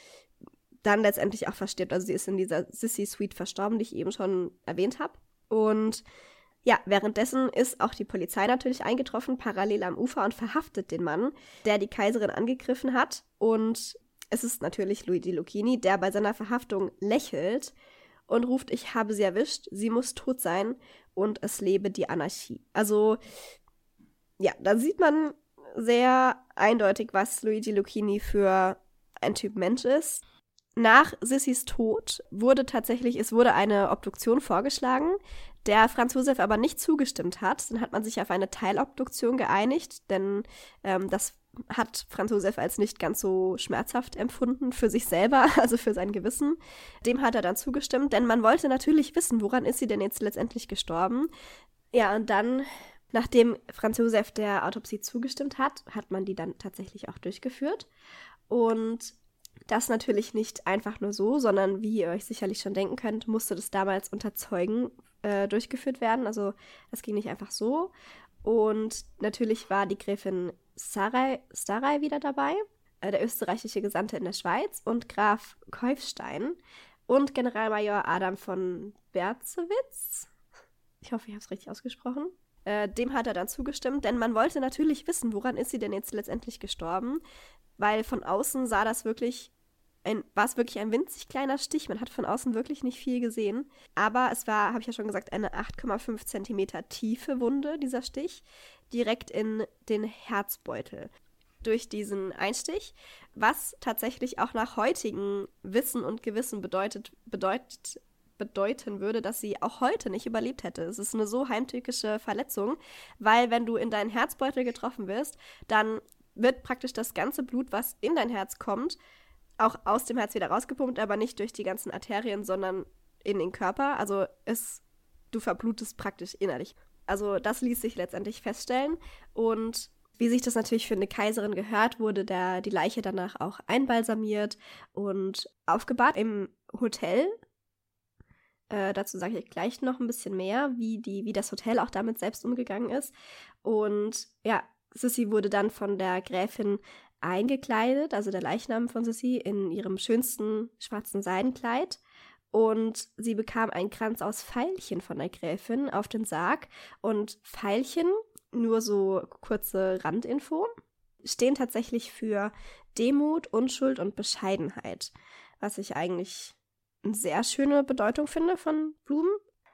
dann letztendlich auch verstirbt. Also sie ist in dieser Sissy Suite verstorben, die ich eben schon erwähnt habe. Und ja, währenddessen ist auch die Polizei natürlich eingetroffen, parallel am Ufer und verhaftet den Mann, der die Kaiserin angegriffen hat. Und es ist natürlich Luigi Lucchini, der bei seiner Verhaftung lächelt und ruft, ich habe sie erwischt, sie muss tot sein und es lebe die Anarchie. Also, ja, da sieht man sehr eindeutig, was Luigi Lucchini für ein Typ Mensch ist. Nach Sissys Tod wurde tatsächlich, es wurde eine Obduktion vorgeschlagen, der Franz Josef aber nicht zugestimmt hat. Dann hat man sich auf eine Teilobduktion geeinigt, denn ähm, das hat Franz Josef als nicht ganz so schmerzhaft empfunden für sich selber, (laughs) also für sein Gewissen. Dem hat er dann zugestimmt, denn man wollte natürlich wissen, woran ist sie denn jetzt letztendlich gestorben. Ja, und dann, nachdem Franz Josef der Autopsie zugestimmt hat, hat man die dann tatsächlich auch durchgeführt. Und das natürlich nicht einfach nur so, sondern wie ihr euch sicherlich schon denken könnt, musste das damals unter Zeugen äh, durchgeführt werden. Also das ging nicht einfach so. Und natürlich war die Gräfin Sarai, Sarai wieder dabei, äh, der österreichische Gesandte in der Schweiz und Graf Keufstein und Generalmajor Adam von Berzewitz. Ich hoffe, ich habe es richtig ausgesprochen. Äh, dem hat er dann zugestimmt, denn man wollte natürlich wissen, woran ist sie denn jetzt letztendlich gestorben, weil von außen sah das wirklich ein, war es wirklich ein winzig kleiner Stich. Man hat von außen wirklich nicht viel gesehen. Aber es war, habe ich ja schon gesagt, eine 8,5 Zentimeter tiefe Wunde, dieser Stich, direkt in den Herzbeutel. Durch diesen Einstich, was tatsächlich auch nach heutigem Wissen und Gewissen bedeutet, bedeutet, bedeuten würde, dass sie auch heute nicht überlebt hätte. Es ist eine so heimtückische Verletzung, weil wenn du in deinen Herzbeutel getroffen wirst, dann wird praktisch das ganze Blut, was in dein Herz kommt, auch aus dem Herz wieder rausgepumpt, aber nicht durch die ganzen Arterien, sondern in den Körper. Also es, du verblutest praktisch innerlich. Also das ließ sich letztendlich feststellen. Und wie sich das natürlich für eine Kaiserin gehört, wurde der, die Leiche danach auch einbalsamiert und aufgebahrt im Hotel. Äh, dazu sage ich gleich noch ein bisschen mehr, wie, die, wie das Hotel auch damit selbst umgegangen ist. Und ja, Sissy wurde dann von der Gräfin eingekleidet, also der Leichnam von Sissy, in ihrem schönsten schwarzen Seidenkleid. Und sie bekam einen Kranz aus Veilchen von der Gräfin auf den Sarg. Und Veilchen, nur so kurze Randinfo, stehen tatsächlich für Demut, Unschuld und Bescheidenheit. Was ich eigentlich eine sehr schöne Bedeutung finde von Blumen.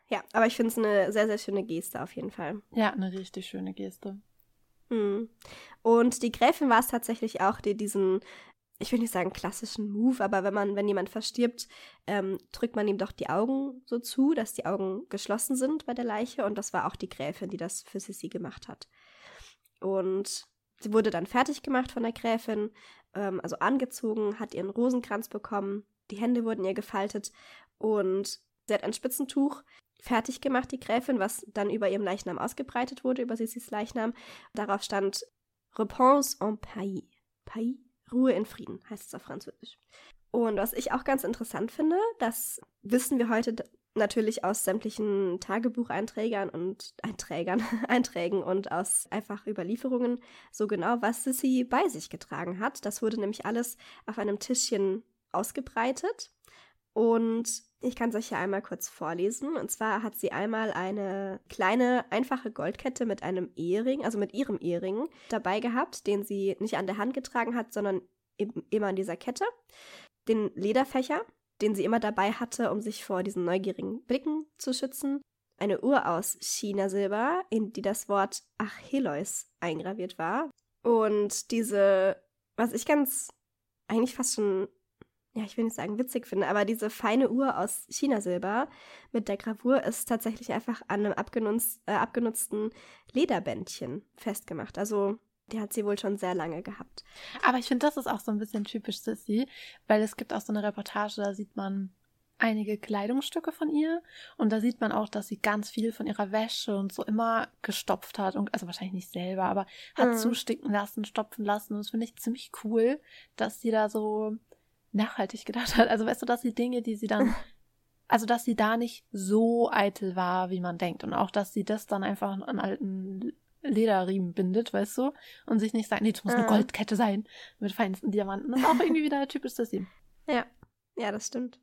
Ja, aber ich finde es eine sehr, sehr schöne Geste auf jeden Fall. Ja, eine richtig schöne Geste. Hm. Und die Gräfin war es tatsächlich auch, die diesen ich will nicht sagen klassischen Move, aber wenn man, wenn jemand verstirbt, ähm, drückt man ihm doch die Augen so zu, dass die Augen geschlossen sind bei der Leiche. Und das war auch die Gräfin, die das für Sissy gemacht hat. Und sie wurde dann fertig gemacht von der Gräfin, ähm, also angezogen, hat ihren Rosenkranz bekommen, die Hände wurden ihr gefaltet und sie hat ein Spitzentuch fertig gemacht, die Gräfin, was dann über ihrem Leichnam ausgebreitet wurde, über Sissys Leichnam. Darauf stand Repose en Pays. Pays? Ruhe in Frieden, heißt es auf Französisch. Und was ich auch ganz interessant finde, das wissen wir heute natürlich aus sämtlichen Tagebucheinträgern und Einträgern, (laughs) Einträgen und aus einfach Überlieferungen so genau, was Sissy bei sich getragen hat. Das wurde nämlich alles auf einem Tischchen ausgebreitet. Und ich kann es euch hier einmal kurz vorlesen. Und zwar hat sie einmal eine kleine, einfache Goldkette mit einem Ehering, also mit ihrem Ehering, dabei gehabt, den sie nicht an der Hand getragen hat, sondern eben immer an dieser Kette. Den Lederfächer, den sie immer dabei hatte, um sich vor diesen neugierigen Blicken zu schützen. Eine Uhr aus Chinasilber, in die das Wort Achilleus eingraviert war. Und diese, was ich ganz, eigentlich fast schon ja, ich will nicht sagen witzig finde, aber diese feine Uhr aus Chinasilber mit der Gravur ist tatsächlich einfach an einem abgenutz, äh, abgenutzten Lederbändchen festgemacht. Also die hat sie wohl schon sehr lange gehabt. Aber ich finde, das ist auch so ein bisschen typisch Sissy, weil es gibt auch so eine Reportage, da sieht man einige Kleidungsstücke von ihr und da sieht man auch, dass sie ganz viel von ihrer Wäsche und so immer gestopft hat und also wahrscheinlich nicht selber, aber hat mhm. zusticken lassen, stopfen lassen und das finde ich ziemlich cool, dass sie da so nachhaltig gedacht hat. Also weißt du, dass die Dinge, die sie dann, (laughs) also dass sie da nicht so eitel war, wie man denkt. Und auch, dass sie das dann einfach an alten Lederriemen bindet, weißt du? Und sich nicht sagt, nee, das muss eine Goldkette sein mit feinsten Diamanten. Das ist auch irgendwie wieder typisch das ihm. (laughs) Ja, ja, das stimmt.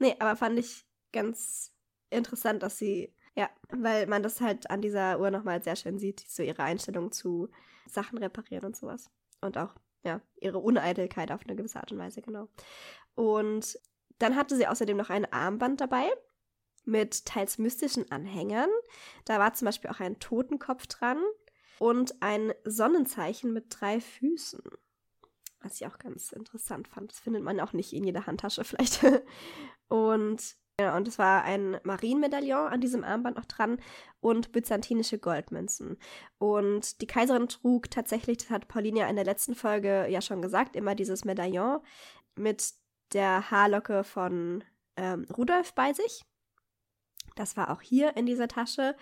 Nee, aber fand ich ganz interessant, dass sie, ja, weil man das halt an dieser Uhr nochmal sehr schön sieht, so ihre Einstellung zu Sachen reparieren und sowas. Und auch ja, ihre Uneitelkeit auf eine gewisse Art und Weise, genau. Und dann hatte sie außerdem noch ein Armband dabei mit teils mystischen Anhängern. Da war zum Beispiel auch ein Totenkopf dran und ein Sonnenzeichen mit drei Füßen. Was ich auch ganz interessant fand. Das findet man auch nicht in jeder Handtasche vielleicht. (laughs) und ja, und es war ein Marienmedaillon an diesem Armband noch dran und byzantinische Goldmünzen. Und die Kaiserin trug tatsächlich, das hat Paulinia in der letzten Folge ja schon gesagt, immer dieses Medaillon mit der Haarlocke von ähm, Rudolf bei sich. Das war auch hier in dieser Tasche.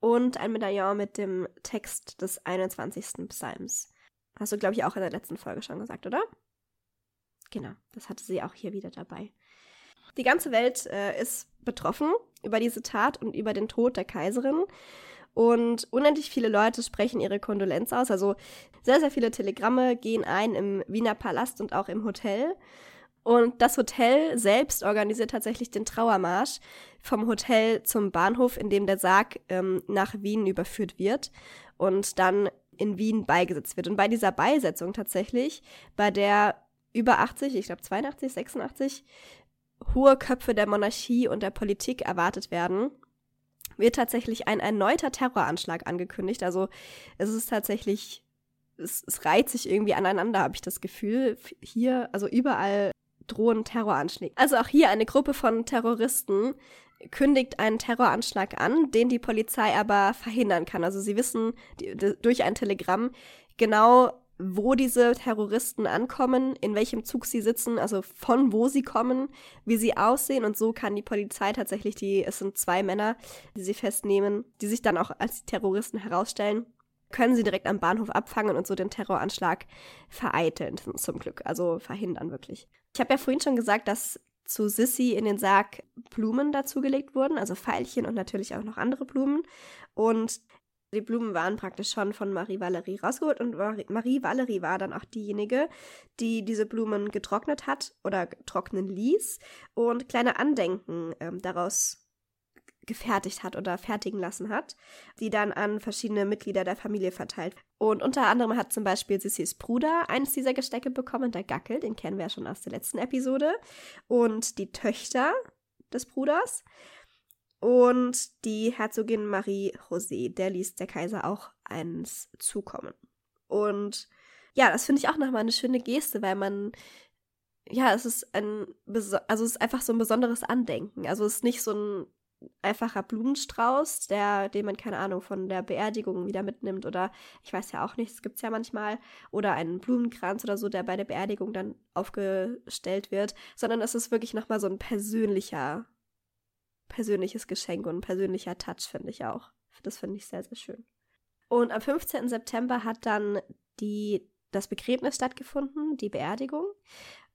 Und ein Medaillon mit dem Text des 21. Psalms. Hast du, glaube ich, auch in der letzten Folge schon gesagt, oder? Genau, das hatte sie auch hier wieder dabei. Die ganze Welt äh, ist betroffen über diese Tat und über den Tod der Kaiserin. Und unendlich viele Leute sprechen ihre Kondolenz aus. Also sehr, sehr viele Telegramme gehen ein im Wiener Palast und auch im Hotel. Und das Hotel selbst organisiert tatsächlich den Trauermarsch vom Hotel zum Bahnhof, in dem der Sarg ähm, nach Wien überführt wird und dann in Wien beigesetzt wird. Und bei dieser Beisetzung tatsächlich, bei der über 80, ich glaube 82, 86 hohe Köpfe der Monarchie und der Politik erwartet werden, wird tatsächlich ein erneuter Terroranschlag angekündigt. Also es ist tatsächlich, es, es reiht sich irgendwie aneinander, habe ich das Gefühl. Hier, also überall drohen Terroranschläge. Also auch hier eine Gruppe von Terroristen kündigt einen Terroranschlag an, den die Polizei aber verhindern kann. Also sie wissen die, die, durch ein Telegramm genau, wo diese Terroristen ankommen, in welchem Zug sie sitzen, also von wo sie kommen, wie sie aussehen und so kann die Polizei tatsächlich die, es sind zwei Männer, die sie festnehmen, die sich dann auch als Terroristen herausstellen, können sie direkt am Bahnhof abfangen und so den Terroranschlag vereiteln, zum Glück, also verhindern wirklich. Ich habe ja vorhin schon gesagt, dass zu Sissy in den Sarg Blumen dazugelegt wurden, also Veilchen und natürlich auch noch andere Blumen. Und die Blumen waren praktisch schon von Marie Valerie rausgeholt und Marie Valerie war dann auch diejenige, die diese Blumen getrocknet hat oder trocknen ließ und kleine Andenken ähm, daraus gefertigt hat oder fertigen lassen hat, die dann an verschiedene Mitglieder der Familie verteilt. Und unter anderem hat zum Beispiel Sissys Bruder eines dieser Gestecke bekommen, der Gackel, den kennen wir ja schon aus der letzten Episode, und die Töchter des Bruders. Und die Herzogin Marie José, der ließ der Kaiser auch eins zukommen. Und ja, das finde ich auch nochmal eine schöne Geste, weil man, ja, es ist ein, also es ist einfach so ein besonderes Andenken. Also es ist nicht so ein einfacher Blumenstrauß, der, den man, keine Ahnung, von der Beerdigung wieder mitnimmt oder ich weiß ja auch nicht, das gibt es ja manchmal, oder einen Blumenkranz oder so, der bei der Beerdigung dann aufgestellt wird, sondern es ist wirklich nochmal so ein persönlicher, persönliches Geschenk und ein persönlicher Touch, finde ich auch. Das finde ich sehr, sehr schön. Und am 15. September hat dann die, das Begräbnis stattgefunden, die Beerdigung.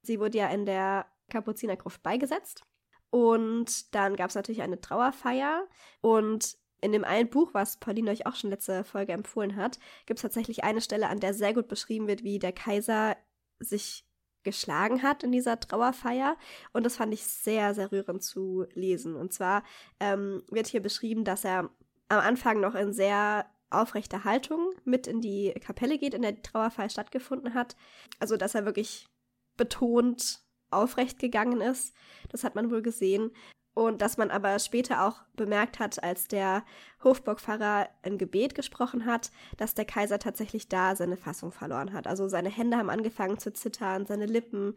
Sie wurde ja in der Kapuzinergruft beigesetzt. Und dann gab es natürlich eine Trauerfeier. Und in dem einen Buch, was Pauline euch auch schon letzte Folge empfohlen hat, gibt es tatsächlich eine Stelle, an der sehr gut beschrieben wird, wie der Kaiser sich geschlagen hat in dieser Trauerfeier. Und das fand ich sehr, sehr rührend zu lesen. Und zwar ähm, wird hier beschrieben, dass er am Anfang noch in sehr aufrechter Haltung mit in die Kapelle geht, in der die Trauerfeier stattgefunden hat. Also, dass er wirklich betont aufrecht gegangen ist. Das hat man wohl gesehen. Und dass man aber später auch bemerkt hat, als der Hofburgpfarrer ein Gebet gesprochen hat, dass der Kaiser tatsächlich da seine Fassung verloren hat. Also seine Hände haben angefangen zu zittern, seine Lippen.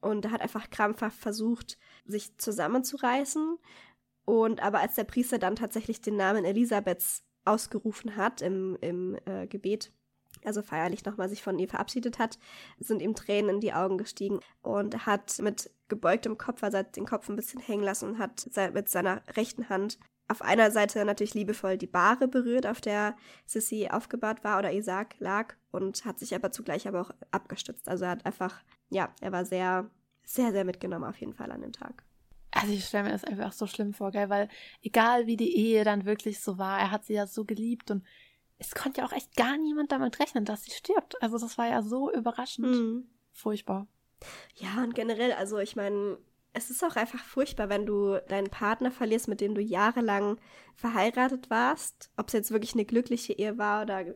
Und er hat einfach krampfhaft versucht, sich zusammenzureißen. Und aber als der Priester dann tatsächlich den Namen Elisabeths ausgerufen hat im, im äh, Gebet, also feierlich nochmal sich von ihr verabschiedet hat, sind ihm Tränen in die Augen gestiegen und hat mit gebeugtem Kopf, also hat den Kopf ein bisschen hängen lassen und hat mit seiner rechten Hand auf einer Seite natürlich liebevoll die Bahre berührt, auf der Sissy aufgebahrt war oder Isaac lag und hat sich aber zugleich aber auch abgestützt. Also er hat einfach, ja, er war sehr, sehr, sehr mitgenommen auf jeden Fall an dem Tag. Also ich stelle mir das einfach so schlimm vor, gell? weil egal wie die Ehe dann wirklich so war, er hat sie ja so geliebt und es konnte ja auch echt gar niemand damit rechnen, dass sie stirbt. Also das war ja so überraschend. Mhm. Furchtbar. Ja, und generell, also ich meine, es ist auch einfach furchtbar, wenn du deinen Partner verlierst, mit dem du jahrelang verheiratet warst. Ob es jetzt wirklich eine glückliche Ehe war oder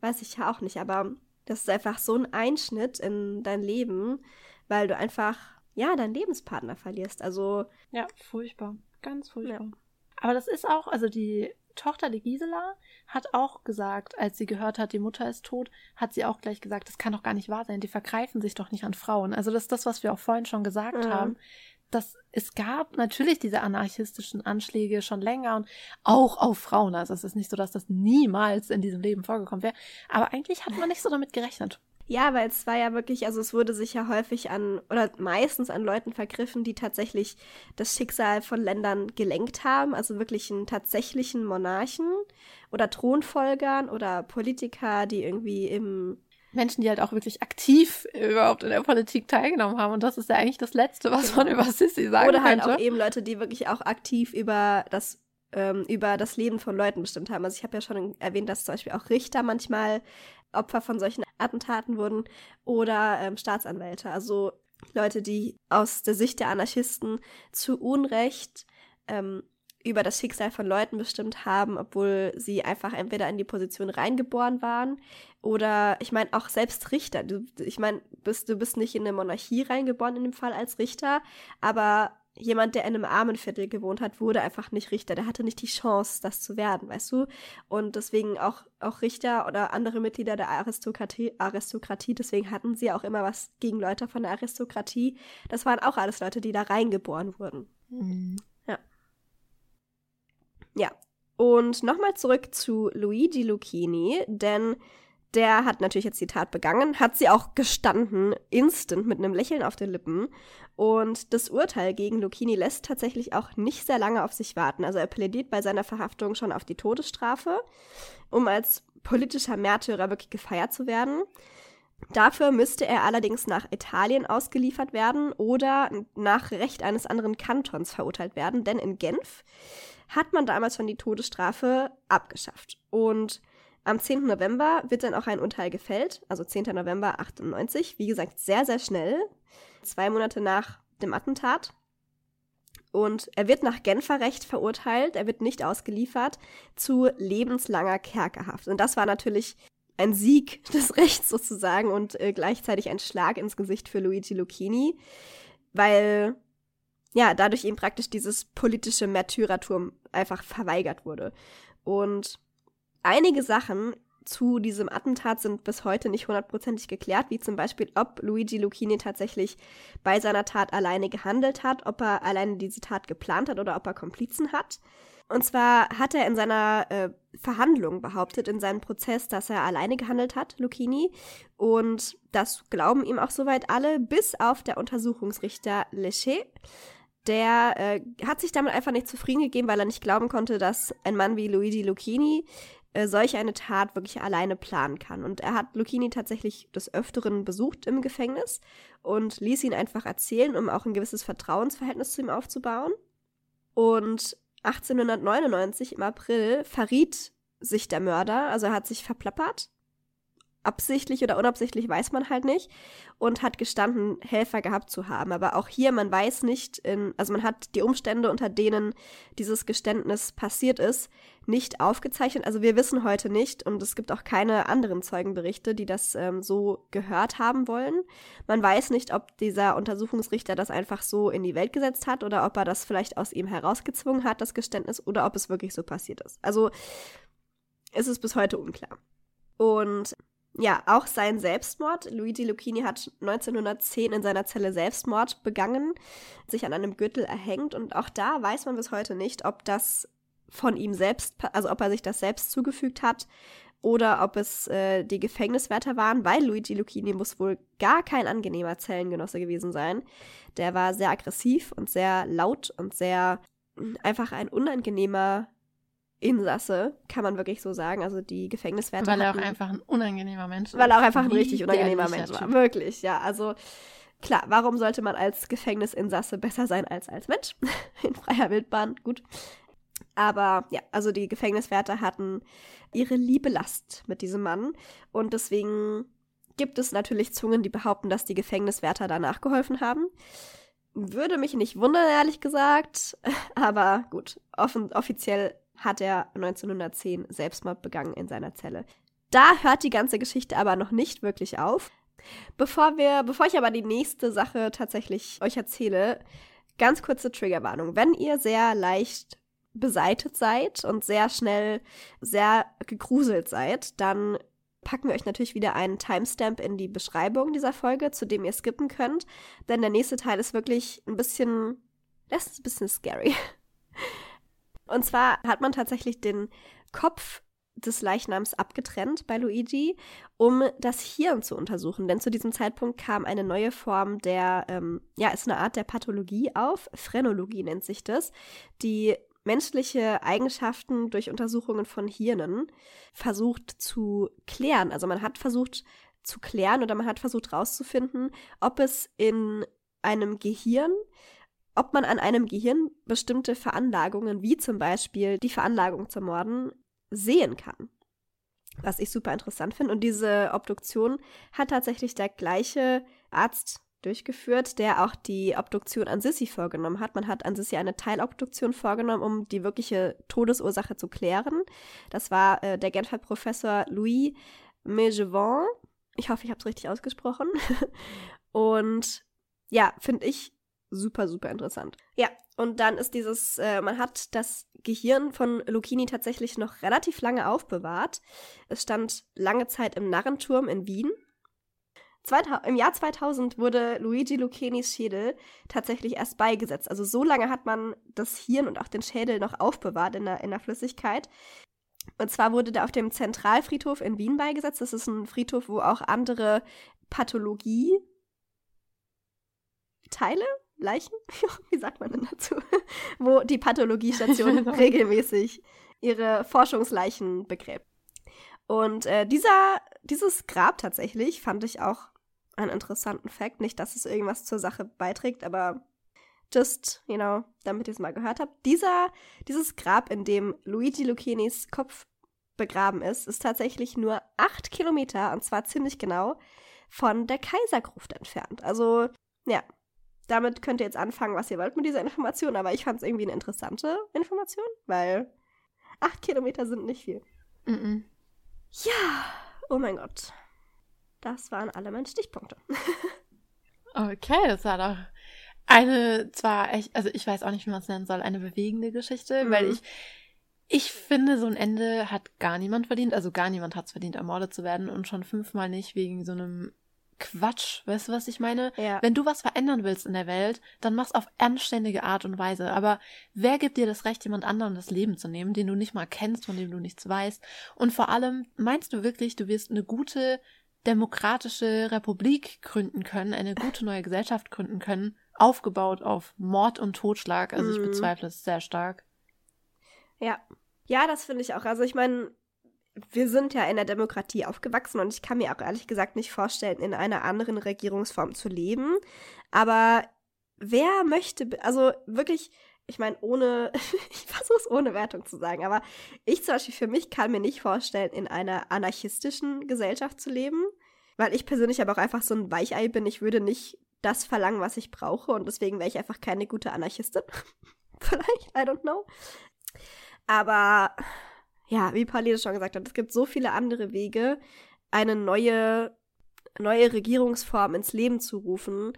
weiß ich ja auch nicht, aber das ist einfach so ein Einschnitt in dein Leben, weil du einfach, ja, deinen Lebenspartner verlierst. Also. Ja, furchtbar. Ganz furchtbar. Ja. Aber das ist auch, also die Tochter, die Gisela, hat auch gesagt, als sie gehört hat, die Mutter ist tot, hat sie auch gleich gesagt, das kann doch gar nicht wahr sein, die vergreifen sich doch nicht an Frauen. Also das ist das, was wir auch vorhin schon gesagt ja. haben. Dass es gab natürlich diese anarchistischen Anschläge schon länger und auch auf Frauen. Also es ist nicht so, dass das niemals in diesem Leben vorgekommen wäre. Aber eigentlich hat man nicht so damit gerechnet. Ja, weil es war ja wirklich, also es wurde sich ja häufig an oder meistens an Leuten vergriffen, die tatsächlich das Schicksal von Ländern gelenkt haben, also wirklich einen tatsächlichen Monarchen oder Thronfolgern oder Politiker, die irgendwie im Menschen, die halt auch wirklich aktiv überhaupt in der Politik teilgenommen haben. Und das ist ja eigentlich das Letzte, was genau. man über Sissy sagen Oder halt könnte. auch eben Leute, die wirklich auch aktiv über das ähm, über das Leben von Leuten bestimmt haben. Also ich habe ja schon erwähnt, dass zum Beispiel auch Richter manchmal Opfer von solchen Attentaten wurden oder ähm, Staatsanwälte. Also Leute, die aus der Sicht der Anarchisten zu Unrecht ähm, über das Schicksal von Leuten bestimmt haben, obwohl sie einfach entweder in die Position reingeboren waren oder ich meine auch selbst Richter. Du, ich meine, bist, du bist nicht in eine Monarchie reingeboren in dem Fall als Richter, aber jemand, der in einem armen Viertel gewohnt hat, wurde einfach nicht Richter. Der hatte nicht die Chance, das zu werden, weißt du? Und deswegen auch, auch Richter oder andere Mitglieder der Aristokratie, Aristokratie, deswegen hatten sie auch immer was gegen Leute von der Aristokratie. Das waren auch alles Leute, die da reingeboren wurden. Mhm. Ja. Ja. Und nochmal zurück zu Luigi Lucchini, denn der hat natürlich jetzt die Tat begangen, hat sie auch gestanden, instant mit einem Lächeln auf den Lippen. Und das Urteil gegen Lucchini lässt tatsächlich auch nicht sehr lange auf sich warten. Also er plädiert bei seiner Verhaftung schon auf die Todesstrafe, um als politischer Märtyrer wirklich gefeiert zu werden. Dafür müsste er allerdings nach Italien ausgeliefert werden oder nach Recht eines anderen Kantons verurteilt werden, denn in Genf hat man damals schon die Todesstrafe abgeschafft. Und am 10. November wird dann auch ein Urteil gefällt, also 10. November 98, wie gesagt, sehr, sehr schnell, zwei Monate nach dem Attentat. Und er wird nach Genfer Recht verurteilt, er wird nicht ausgeliefert, zu lebenslanger Kerkerhaft. Und das war natürlich ein Sieg (laughs) des Rechts sozusagen und äh, gleichzeitig ein Schlag ins Gesicht für Luigi Lucchini, weil ja, dadurch ihm praktisch dieses politische Märtyrertum einfach verweigert wurde. Und einige Sachen zu diesem Attentat sind bis heute nicht hundertprozentig geklärt, wie zum Beispiel, ob Luigi Lucchini tatsächlich bei seiner Tat alleine gehandelt hat, ob er alleine diese Tat geplant hat oder ob er Komplizen hat. Und zwar hat er in seiner äh, Verhandlung behauptet, in seinem Prozess, dass er alleine gehandelt hat, Lucchini. Und das glauben ihm auch soweit alle, bis auf der Untersuchungsrichter Lecher. Der äh, hat sich damit einfach nicht zufrieden gegeben, weil er nicht glauben konnte, dass ein Mann wie Luigi Lucchini äh, solch eine Tat wirklich alleine planen kann. Und er hat Lucchini tatsächlich des Öfteren besucht im Gefängnis und ließ ihn einfach erzählen, um auch ein gewisses Vertrauensverhältnis zu ihm aufzubauen. Und 1899 im April verriet sich der Mörder, also er hat sich verplappert absichtlich oder unabsichtlich weiß man halt nicht und hat gestanden, Helfer gehabt zu haben. Aber auch hier, man weiß nicht, in, also man hat die Umstände, unter denen dieses Geständnis passiert ist, nicht aufgezeichnet. Also wir wissen heute nicht und es gibt auch keine anderen Zeugenberichte, die das ähm, so gehört haben wollen. Man weiß nicht, ob dieser Untersuchungsrichter das einfach so in die Welt gesetzt hat oder ob er das vielleicht aus ihm herausgezwungen hat, das Geständnis, oder ob es wirklich so passiert ist. Also ist es bis heute unklar. Und ja, auch sein Selbstmord. Luigi Lucchini hat 1910 in seiner Zelle Selbstmord begangen, sich an einem Gürtel erhängt und auch da weiß man bis heute nicht, ob das von ihm selbst, also ob er sich das selbst zugefügt hat oder ob es äh, die Gefängniswärter waren, weil Luigi Lucchini muss wohl gar kein angenehmer Zellengenosse gewesen sein. Der war sehr aggressiv und sehr laut und sehr einfach ein unangenehmer Insasse, kann man wirklich so sagen. Also die Gefängniswärter. Weil er auch einfach ein unangenehmer Mensch ist. Weil er auch einfach ein richtig unangenehmer Mensch war. Wirklich, ja. Also klar, warum sollte man als Gefängnisinsasse besser sein als als Mensch? (laughs) In freier Wildbahn, gut. Aber ja, also die Gefängniswärter hatten ihre liebe Last mit diesem Mann. Und deswegen gibt es natürlich Zungen, die behaupten, dass die Gefängniswärter danach geholfen haben. Würde mich nicht wundern, ehrlich gesagt. (laughs) Aber gut, offen, offiziell hat er 1910 Selbstmord begangen in seiner Zelle. Da hört die ganze Geschichte aber noch nicht wirklich auf. Bevor wir, bevor ich aber die nächste Sache tatsächlich euch erzähle, ganz kurze Triggerwarnung. Wenn ihr sehr leicht beseitet seid und sehr schnell sehr gegruselt seid, dann packen wir euch natürlich wieder einen Timestamp in die Beschreibung dieser Folge, zu dem ihr skippen könnt. Denn der nächste Teil ist wirklich ein bisschen, das ist ein bisschen scary. (laughs) Und zwar hat man tatsächlich den Kopf des Leichnams abgetrennt bei Luigi, um das Hirn zu untersuchen. Denn zu diesem Zeitpunkt kam eine neue Form der, ähm, ja, ist eine Art der Pathologie auf. Phrenologie nennt sich das, die menschliche Eigenschaften durch Untersuchungen von Hirnen versucht zu klären. Also man hat versucht zu klären oder man hat versucht herauszufinden, ob es in einem Gehirn ob man an einem Gehirn bestimmte Veranlagungen, wie zum Beispiel die Veranlagung zum Morden, sehen kann. Was ich super interessant finde. Und diese Obduktion hat tatsächlich der gleiche Arzt durchgeführt, der auch die Obduktion an Sissy vorgenommen hat. Man hat an Sissy eine Teilobduktion vorgenommen, um die wirkliche Todesursache zu klären. Das war äh, der Genfer Professor Louis Megevin. Ich hoffe, ich habe es richtig ausgesprochen. (laughs) Und ja, finde ich super, super interessant. Ja, und dann ist dieses, äh, man hat das Gehirn von Lucchini tatsächlich noch relativ lange aufbewahrt. Es stand lange Zeit im Narrenturm in Wien. Im Jahr 2000 wurde Luigi Lucchinis Schädel tatsächlich erst beigesetzt. Also so lange hat man das Hirn und auch den Schädel noch aufbewahrt in der, in der Flüssigkeit. Und zwar wurde der auf dem Zentralfriedhof in Wien beigesetzt. Das ist ein Friedhof, wo auch andere Pathologie Teile Leichen? (laughs) Wie sagt man denn dazu? (laughs) Wo die Pathologiestation (laughs) regelmäßig ihre Forschungsleichen begräbt. Und äh, dieser, dieses Grab tatsächlich fand ich auch einen interessanten Fakt. Nicht, dass es irgendwas zur Sache beiträgt, aber just, you know, damit ihr es mal gehört habt. Dieser, dieses Grab, in dem Luigi Lucchinis Kopf begraben ist, ist tatsächlich nur acht Kilometer, und zwar ziemlich genau, von der Kaisergruft entfernt. Also, ja, damit könnt ihr jetzt anfangen, was ihr wollt mit dieser Information, aber ich fand es irgendwie eine interessante Information, weil acht Kilometer sind nicht viel. Mm -mm. Ja, oh mein Gott. Das waren alle meine Stichpunkte. okay, das war doch eine zwar echt, also ich weiß auch nicht, wie man es nennen soll, eine bewegende Geschichte, mhm. weil ich Ich finde, so ein Ende hat gar niemand verdient. Also gar niemand hat es verdient, ermordet zu werden und schon fünfmal nicht wegen so einem Quatsch. Weißt du, was ich meine? Ja. Wenn du was verändern willst in der Welt, dann mach's auf anständige Art und Weise. Aber wer gibt dir das Recht, jemand anderem das Leben zu nehmen, den du nicht mal kennst, von dem du nichts weißt? Und vor allem, meinst du wirklich, du wirst eine gute demokratische Republik gründen können, eine gute neue Gesellschaft gründen können, aufgebaut auf Mord und Totschlag? Also ich mhm. bezweifle es sehr stark. Ja. Ja, das finde ich auch. Also ich meine, wir sind ja in der Demokratie aufgewachsen und ich kann mir auch ehrlich gesagt nicht vorstellen, in einer anderen Regierungsform zu leben. Aber wer möchte, also wirklich, ich meine, ohne, (laughs) ich versuche es ohne Wertung zu sagen, aber ich zum Beispiel für mich kann mir nicht vorstellen, in einer anarchistischen Gesellschaft zu leben, weil ich persönlich aber auch einfach so ein Weichei bin. Ich würde nicht das verlangen, was ich brauche und deswegen wäre ich einfach keine gute Anarchistin. (laughs) Vielleicht, I don't know. Aber ja, wie Pauline schon gesagt hat, es gibt so viele andere Wege, eine neue, neue Regierungsform ins Leben zu rufen.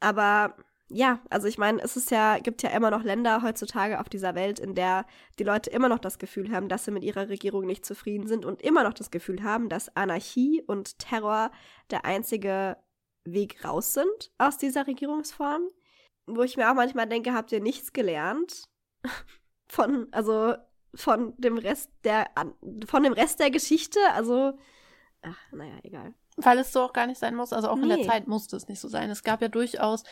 Aber ja, also ich meine, es ist ja, gibt ja immer noch Länder heutzutage auf dieser Welt, in der die Leute immer noch das Gefühl haben, dass sie mit ihrer Regierung nicht zufrieden sind und immer noch das Gefühl haben, dass Anarchie und Terror der einzige Weg raus sind aus dieser Regierungsform. Wo ich mir auch manchmal denke, habt ihr nichts gelernt? (laughs) von, also von dem Rest der, von dem Rest der Geschichte. Also, ach, naja, egal. Weil es so auch gar nicht sein muss. Also auch nee. in der Zeit musste es nicht so sein. Es gab ja durchaus,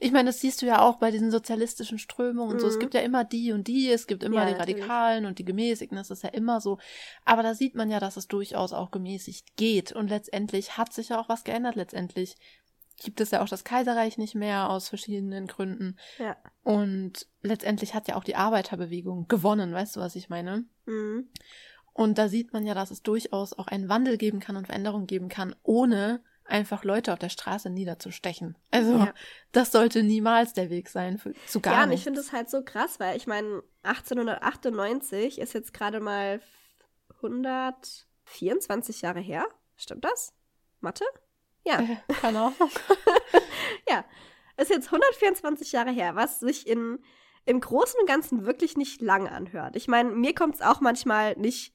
ich meine, das siehst du ja auch bei diesen sozialistischen Strömungen und mhm. so. Es mhm. gibt ja immer die und die, es gibt immer ja, die Radikalen natürlich. und die Gemäßigten, das ist ja immer so. Aber da sieht man ja, dass es durchaus auch gemäßigt geht. Und letztendlich hat sich ja auch was geändert. Letztendlich gibt es ja auch das Kaiserreich nicht mehr aus verschiedenen Gründen. Ja. Und letztendlich hat ja auch die Arbeiterbewegung gewonnen, weißt du, was ich meine? Mhm. Und da sieht man ja, dass es durchaus auch einen Wandel geben kann und Veränderung geben kann, ohne einfach Leute auf der Straße niederzustechen. Also ja. das sollte niemals der Weg sein für, zu gar Ja, und ich finde es halt so krass, weil ich meine, 1898 ist jetzt gerade mal 124 Jahre her. Stimmt das? Mathe? Ja. Äh, keine (laughs) Ahnung. ja. Ist jetzt 124 Jahre her, was sich in, im Großen und Ganzen wirklich nicht lang anhört. Ich meine, mir kommt es auch manchmal nicht,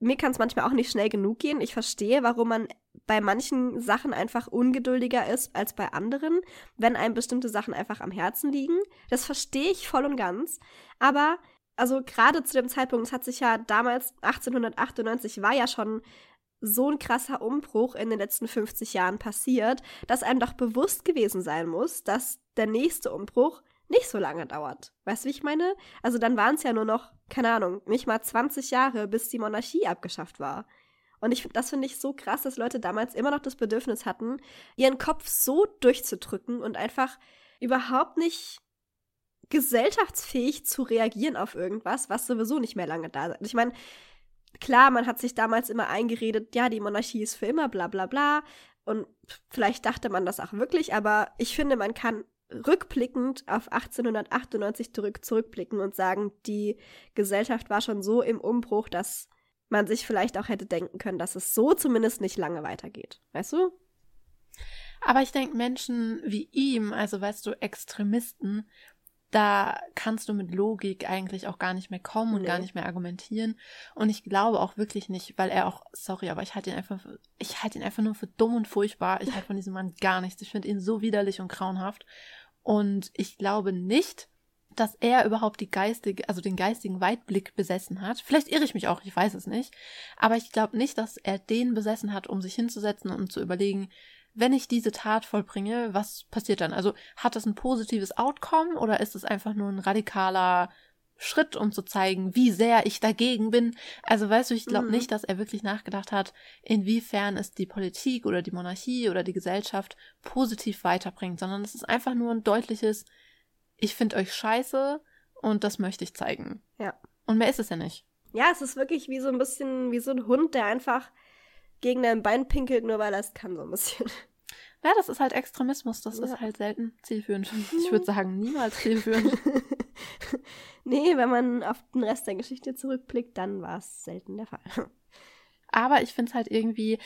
mir kann es manchmal auch nicht schnell genug gehen. Ich verstehe, warum man bei manchen Sachen einfach ungeduldiger ist als bei anderen, wenn einem bestimmte Sachen einfach am Herzen liegen. Das verstehe ich voll und ganz. Aber also gerade zu dem Zeitpunkt, es hat sich ja damals 1898 war ja schon so ein krasser Umbruch in den letzten 50 Jahren passiert, dass einem doch bewusst gewesen sein muss, dass der nächste Umbruch nicht so lange dauert. Weißt du, wie ich meine? Also dann waren es ja nur noch, keine Ahnung, nicht mal 20 Jahre, bis die Monarchie abgeschafft war. Und ich, das finde ich so krass, dass Leute damals immer noch das Bedürfnis hatten, ihren Kopf so durchzudrücken und einfach überhaupt nicht gesellschaftsfähig zu reagieren auf irgendwas, was sowieso nicht mehr lange da ist. Ich meine, klar, man hat sich damals immer eingeredet, ja, die Monarchie ist für immer, bla bla bla. Und vielleicht dachte man das auch wirklich, aber ich finde, man kann rückblickend auf 1898 zurück, zurückblicken und sagen, die Gesellschaft war schon so im Umbruch, dass man sich vielleicht auch hätte denken können, dass es so zumindest nicht lange weitergeht. Weißt du? Aber ich denke, Menschen wie ihm, also weißt du, Extremisten, da kannst du mit Logik eigentlich auch gar nicht mehr kommen und nee. gar nicht mehr argumentieren. Und ich glaube auch wirklich nicht, weil er auch, sorry, aber ich halte ihn einfach, ich halte ihn einfach nur für dumm und furchtbar. Ich halte von diesem Mann gar nichts. Ich finde ihn so widerlich und grauenhaft. Und ich glaube nicht, dass er überhaupt die geistige, also den geistigen Weitblick besessen hat. Vielleicht irre ich mich auch, ich weiß es nicht. Aber ich glaube nicht, dass er den besessen hat, um sich hinzusetzen und zu überlegen, wenn ich diese Tat vollbringe, was passiert dann? Also hat das ein positives Outcome oder ist es einfach nur ein radikaler Schritt, um zu zeigen, wie sehr ich dagegen bin? Also weißt du, ich glaube mhm. nicht, dass er wirklich nachgedacht hat, inwiefern es die Politik oder die Monarchie oder die Gesellschaft positiv weiterbringt, sondern es ist einfach nur ein deutliches, ich finde euch scheiße und das möchte ich zeigen. Ja. Und mehr ist es ja nicht. Ja, es ist wirklich wie so ein bisschen wie so ein Hund, der einfach gegen dein Bein pinkelt, nur weil er es kann, so ein bisschen. Ja, das ist halt Extremismus. Das ja. ist halt selten zielführend. (laughs) Ich würde sagen, niemals zielführend. (laughs) nee, wenn man auf den Rest der Geschichte zurückblickt, dann war es selten der Fall. (laughs) Aber ich finde es halt irgendwie,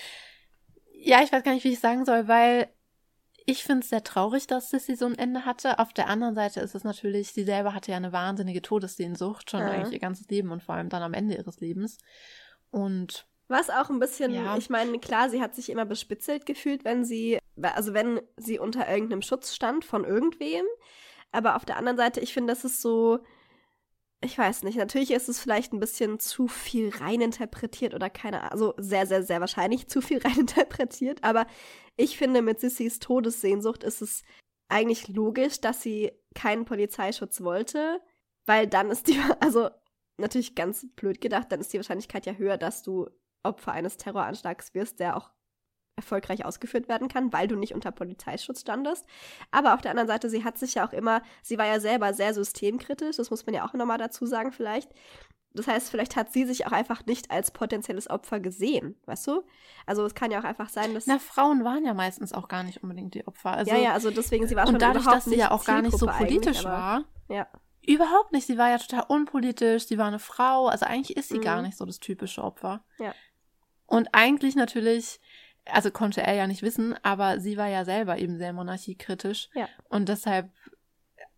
ja, ich weiß gar nicht, wie ich sagen soll, weil ich finde es sehr traurig, dass Sissy so ein Ende hatte. Auf der anderen Seite ist es natürlich, sie selber hatte ja eine wahnsinnige Todessehnsucht, schon ja. eigentlich ihr ganzes Leben und vor allem dann am Ende ihres Lebens. Und was auch ein bisschen, ja. ich meine, klar, sie hat sich immer bespitzelt gefühlt, wenn sie, also wenn sie unter irgendeinem Schutz stand von irgendwem. Aber auf der anderen Seite, ich finde, das ist so, ich weiß nicht, natürlich ist es vielleicht ein bisschen zu viel reininterpretiert oder keine Ahnung, also sehr, sehr, sehr wahrscheinlich zu viel (laughs) reininterpretiert, aber ich finde, mit Sissys Todessehnsucht ist es eigentlich logisch, dass sie keinen Polizeischutz wollte, weil dann ist die, (laughs) also natürlich ganz blöd gedacht, dann ist die Wahrscheinlichkeit ja höher, dass du Opfer eines Terroranschlags wirst, der auch erfolgreich ausgeführt werden kann, weil du nicht unter Polizeischutz standest. Aber auf der anderen Seite, sie hat sich ja auch immer, sie war ja selber sehr systemkritisch, das muss man ja auch nochmal dazu sagen vielleicht. Das heißt, vielleicht hat sie sich auch einfach nicht als potenzielles Opfer gesehen, weißt du? Also es kann ja auch einfach sein, dass. Na, Frauen waren ja meistens auch gar nicht unbedingt die Opfer. Also, ja, ja, also deswegen, sie war schon Und dadurch, dass sie ja auch gar nicht so politisch war. Ja. Überhaupt nicht. Sie war ja total unpolitisch, sie war eine Frau. Also eigentlich ist sie mhm. gar nicht so das typische Opfer. Ja. Und eigentlich natürlich, also konnte er ja nicht wissen, aber sie war ja selber eben sehr monarchiekritisch. Ja. Und deshalb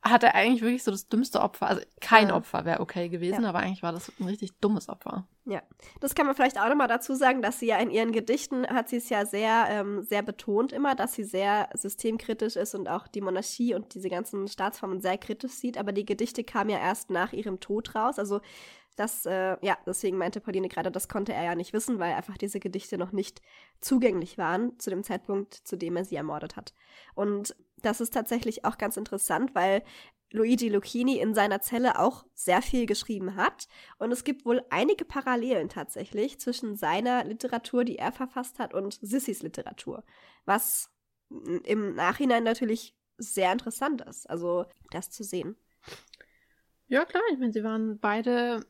hat er eigentlich wirklich so das dümmste Opfer. Also kein ja. Opfer wäre okay gewesen, ja. aber eigentlich war das ein richtig dummes Opfer. Ja, das kann man vielleicht auch nochmal dazu sagen, dass sie ja in ihren Gedichten hat sie es ja sehr, ähm, sehr betont immer, dass sie sehr systemkritisch ist und auch die Monarchie und diese ganzen Staatsformen sehr kritisch sieht. Aber die Gedichte kamen ja erst nach ihrem Tod raus. Also das, äh, ja, deswegen meinte Pauline gerade, das konnte er ja nicht wissen, weil einfach diese Gedichte noch nicht zugänglich waren zu dem Zeitpunkt, zu dem er sie ermordet hat. Und das ist tatsächlich auch ganz interessant, weil Luigi Lucchini in seiner Zelle auch sehr viel geschrieben hat. Und es gibt wohl einige Parallelen tatsächlich zwischen seiner Literatur, die er verfasst hat, und Sissys Literatur. Was im Nachhinein natürlich sehr interessant ist, also das zu sehen. Ja, klar, ich meine, sie waren beide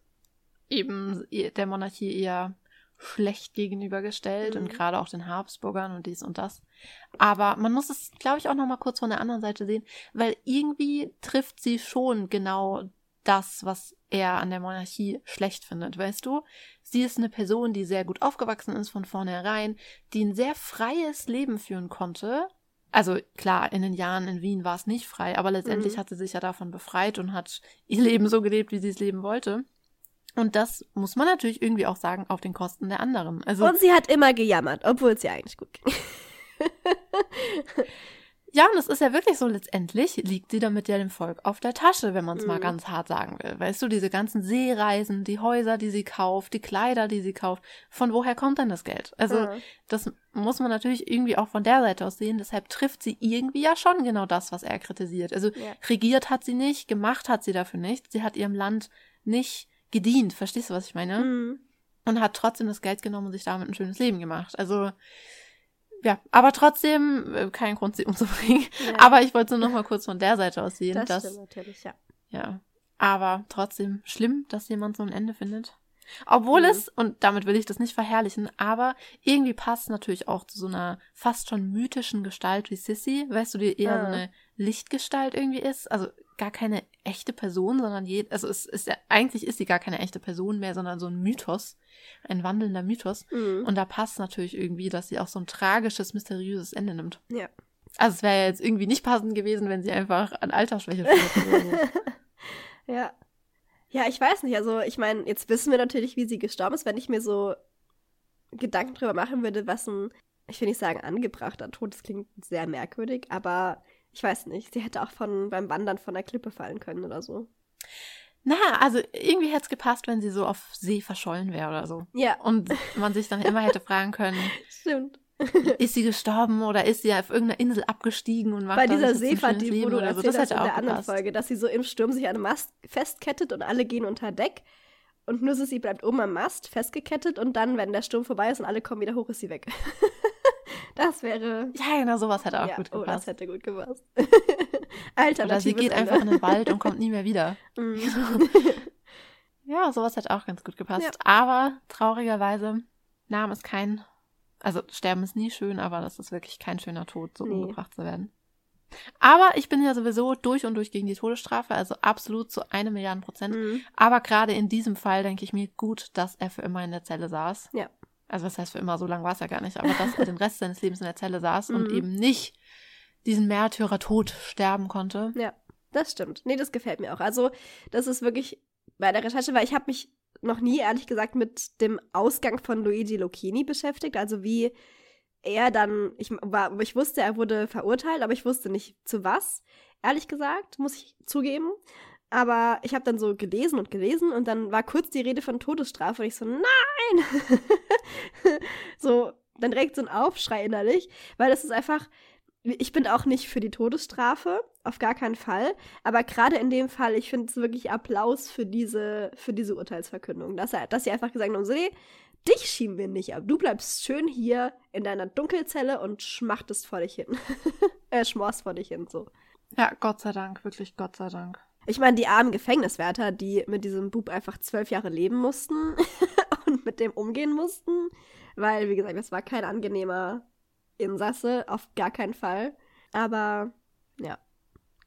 eben der Monarchie eher schlecht gegenübergestellt mhm. und gerade auch den Habsburgern und dies und das. Aber man muss es, glaube ich, auch noch mal kurz von der anderen Seite sehen, weil irgendwie trifft sie schon genau das, was er an der Monarchie schlecht findet, weißt du? Sie ist eine Person, die sehr gut aufgewachsen ist von vornherein, die ein sehr freies Leben führen konnte. Also klar, in den Jahren in Wien war es nicht frei, aber letztendlich mhm. hat sie sich ja davon befreit und hat ihr Leben so gelebt, wie sie es leben wollte. Und das muss man natürlich irgendwie auch sagen, auf den Kosten der anderen. Also, und sie hat immer gejammert, obwohl es ihr eigentlich gut ging. (laughs) ja, und es ist ja wirklich so, letztendlich liegt sie damit ja dem Volk auf der Tasche, wenn man es mhm. mal ganz hart sagen will. Weißt du, diese ganzen Seereisen, die Häuser, die sie kauft, die Kleider, die sie kauft, von woher kommt denn das Geld? Also, mhm. das muss man natürlich irgendwie auch von der Seite aus sehen. Deshalb trifft sie irgendwie ja schon genau das, was er kritisiert. Also, ja. regiert hat sie nicht, gemacht hat sie dafür nicht. Sie hat ihrem Land nicht gedient, verstehst du, was ich meine? Mhm. Und hat trotzdem das Geld genommen und sich damit ein schönes Leben gemacht. Also, ja, aber trotzdem äh, kein Grund, sie umzubringen. Ja. Aber ich wollte nur noch mal kurz von der Seite aus sehen. Das dass, stimmt natürlich, ja. Ja, aber trotzdem schlimm, dass jemand so ein Ende findet. Obwohl mhm. es, und damit will ich das nicht verherrlichen, aber irgendwie passt natürlich auch zu so einer fast schon mythischen Gestalt wie Sissy, weißt du, die eher ah. so eine Lichtgestalt irgendwie ist. Also gar keine echte Person, sondern je, also es ist ja, eigentlich ist sie gar keine echte Person mehr, sondern so ein Mythos, ein wandelnder Mythos. Mhm. Und da passt natürlich irgendwie, dass sie auch so ein tragisches, mysteriöses Ende nimmt. Ja. Also es wäre ja jetzt irgendwie nicht passend gewesen, wenn sie einfach an Altersschwäche (laughs) stirbt. so. ja. Ja, ich weiß nicht. Also ich meine, jetzt wissen wir natürlich, wie sie gestorben ist. Wenn ich mir so Gedanken drüber machen würde, was ein, ich will nicht sagen angebrachter Tod, das klingt sehr merkwürdig, aber ich weiß nicht, sie hätte auch von beim Wandern von der Klippe fallen können oder so. Na, also irgendwie hätte es gepasst, wenn sie so auf See verschollen wäre oder so. Ja. Und man sich dann immer hätte fragen können. (laughs) Stimmt. ist sie gestorben oder ist sie auf irgendeiner Insel abgestiegen und macht Bei dieser Seefahrt, die wo du erzählt so. das hast in der anderen Folge, dass sie so im Sturm sich an einem Mast festkettet und alle gehen unter Deck und nur sie bleibt oben am Mast festgekettet und dann, wenn der Sturm vorbei ist und alle kommen wieder hoch, ist sie weg. (laughs) Das wäre. Ja, genau, sowas hätte auch ja, gut gepasst. Oh, das hätte gut gepasst. (laughs) Alter, Oder sie geht Ende. einfach in den Wald und kommt nie mehr wieder. (laughs) Mhm. (laughs) ja, sowas hätte auch ganz gut gepasst. Ja. Aber traurigerweise nahm es kein. Also sterben ist nie schön, aber das ist wirklich kein schöner Tod, so nee. umgebracht zu werden. Aber ich bin ja sowieso durch und durch gegen die Todesstrafe, also absolut zu einem Milliarden Prozent. Mhm. Aber gerade in diesem Fall denke ich mir gut, dass er für immer in der Zelle saß. Ja also was heißt für immer, so lange war es ja gar nicht, aber dass er den Rest seines Lebens in der Zelle saß und mhm. eben nicht diesen Märtyrertod sterben konnte. Ja, das stimmt. Nee, das gefällt mir auch. Also, das ist wirklich bei der Recherche, weil ich habe mich noch nie, ehrlich gesagt, mit dem Ausgang von Luigi Lucchini beschäftigt. Also wie er dann, ich, war, ich wusste, er wurde verurteilt, aber ich wusste nicht zu was. Ehrlich gesagt, muss ich zugeben. Aber ich habe dann so gelesen und gelesen und dann war kurz die Rede von Todesstrafe und ich so, nein! (laughs) so, dann direkt so ein Aufschrei innerlich, weil das ist einfach, ich bin auch nicht für die Todesstrafe, auf gar keinen Fall. Aber gerade in dem Fall, ich finde es wirklich Applaus für diese, für diese Urteilsverkündung. Dass, er, dass sie einfach gesagt haben, so, nee, dich schieben wir nicht ab. Du bleibst schön hier in deiner Dunkelzelle und schmachtest vor dich hin. (laughs) äh, schmorst vor dich hin, so. Ja, Gott sei Dank, wirklich Gott sei Dank. Ich meine, die armen Gefängniswärter, die mit diesem Bub einfach zwölf Jahre leben mussten (laughs) und mit dem umgehen mussten, weil, wie gesagt, das war kein angenehmer Insasse, auf gar keinen Fall. Aber ja,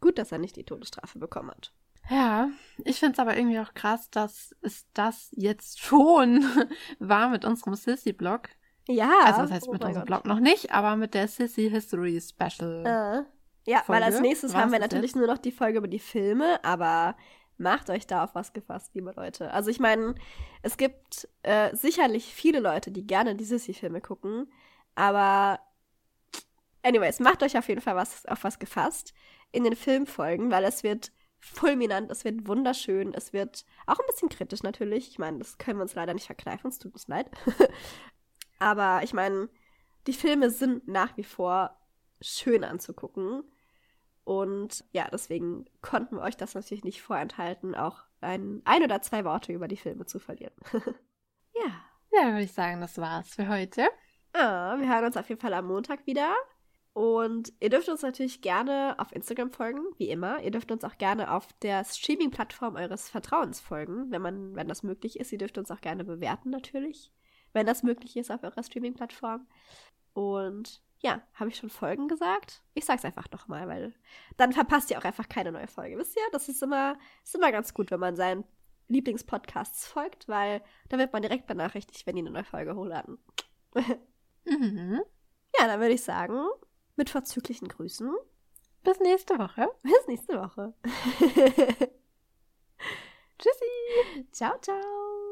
gut, dass er nicht die Todesstrafe bekommen hat. Ja, ich finde es aber irgendwie auch krass, dass es das jetzt schon (laughs) war mit unserem Sissy-Blog. Ja. Also, das heißt oh mit unserem Blog noch nicht, aber mit der Sissy History Special. Ja, Folge. weil als nächstes Was haben wir natürlich jetzt? nur noch die Folge über die Filme, aber macht euch da auf was gefasst, liebe Leute. Also ich meine, es gibt äh, sicherlich viele Leute, die gerne die Sissy-Filme gucken, aber anyways, macht euch auf jeden Fall was, auf was gefasst in den Filmfolgen, weil es wird fulminant, es wird wunderschön, es wird auch ein bisschen kritisch natürlich. Ich meine, das können wir uns leider nicht verkneifen, es tut uns leid. (laughs) aber ich meine, die Filme sind nach wie vor schön anzugucken. Und ja, deswegen konnten wir euch das natürlich nicht vorenthalten, auch ein, ein oder zwei Worte über die Filme zu verlieren. (laughs) ja. Ja, würde ich sagen, das war's für heute. Ah, wir hören uns auf jeden Fall am Montag wieder. Und ihr dürft uns natürlich gerne auf Instagram folgen, wie immer. Ihr dürft uns auch gerne auf der Streaming-Plattform eures Vertrauens folgen, wenn man, wenn das möglich ist. Ihr dürft uns auch gerne bewerten, natürlich, wenn das möglich ist auf eurer Streaming-Plattform. Und ja, habe ich schon Folgen gesagt? Ich sag's einfach nochmal, weil dann verpasst ihr auch einfach keine neue Folge. Wisst ihr? Das ist immer, ist immer ganz gut, wenn man seinen Lieblingspodcasts folgt, weil da wird man direkt benachrichtigt, wenn die eine neue Folge hochladen. mhm. Ja, dann würde ich sagen, mit vorzüglichen Grüßen. Bis nächste Woche. Bis nächste Woche. (laughs) Tschüssi. Ciao, ciao.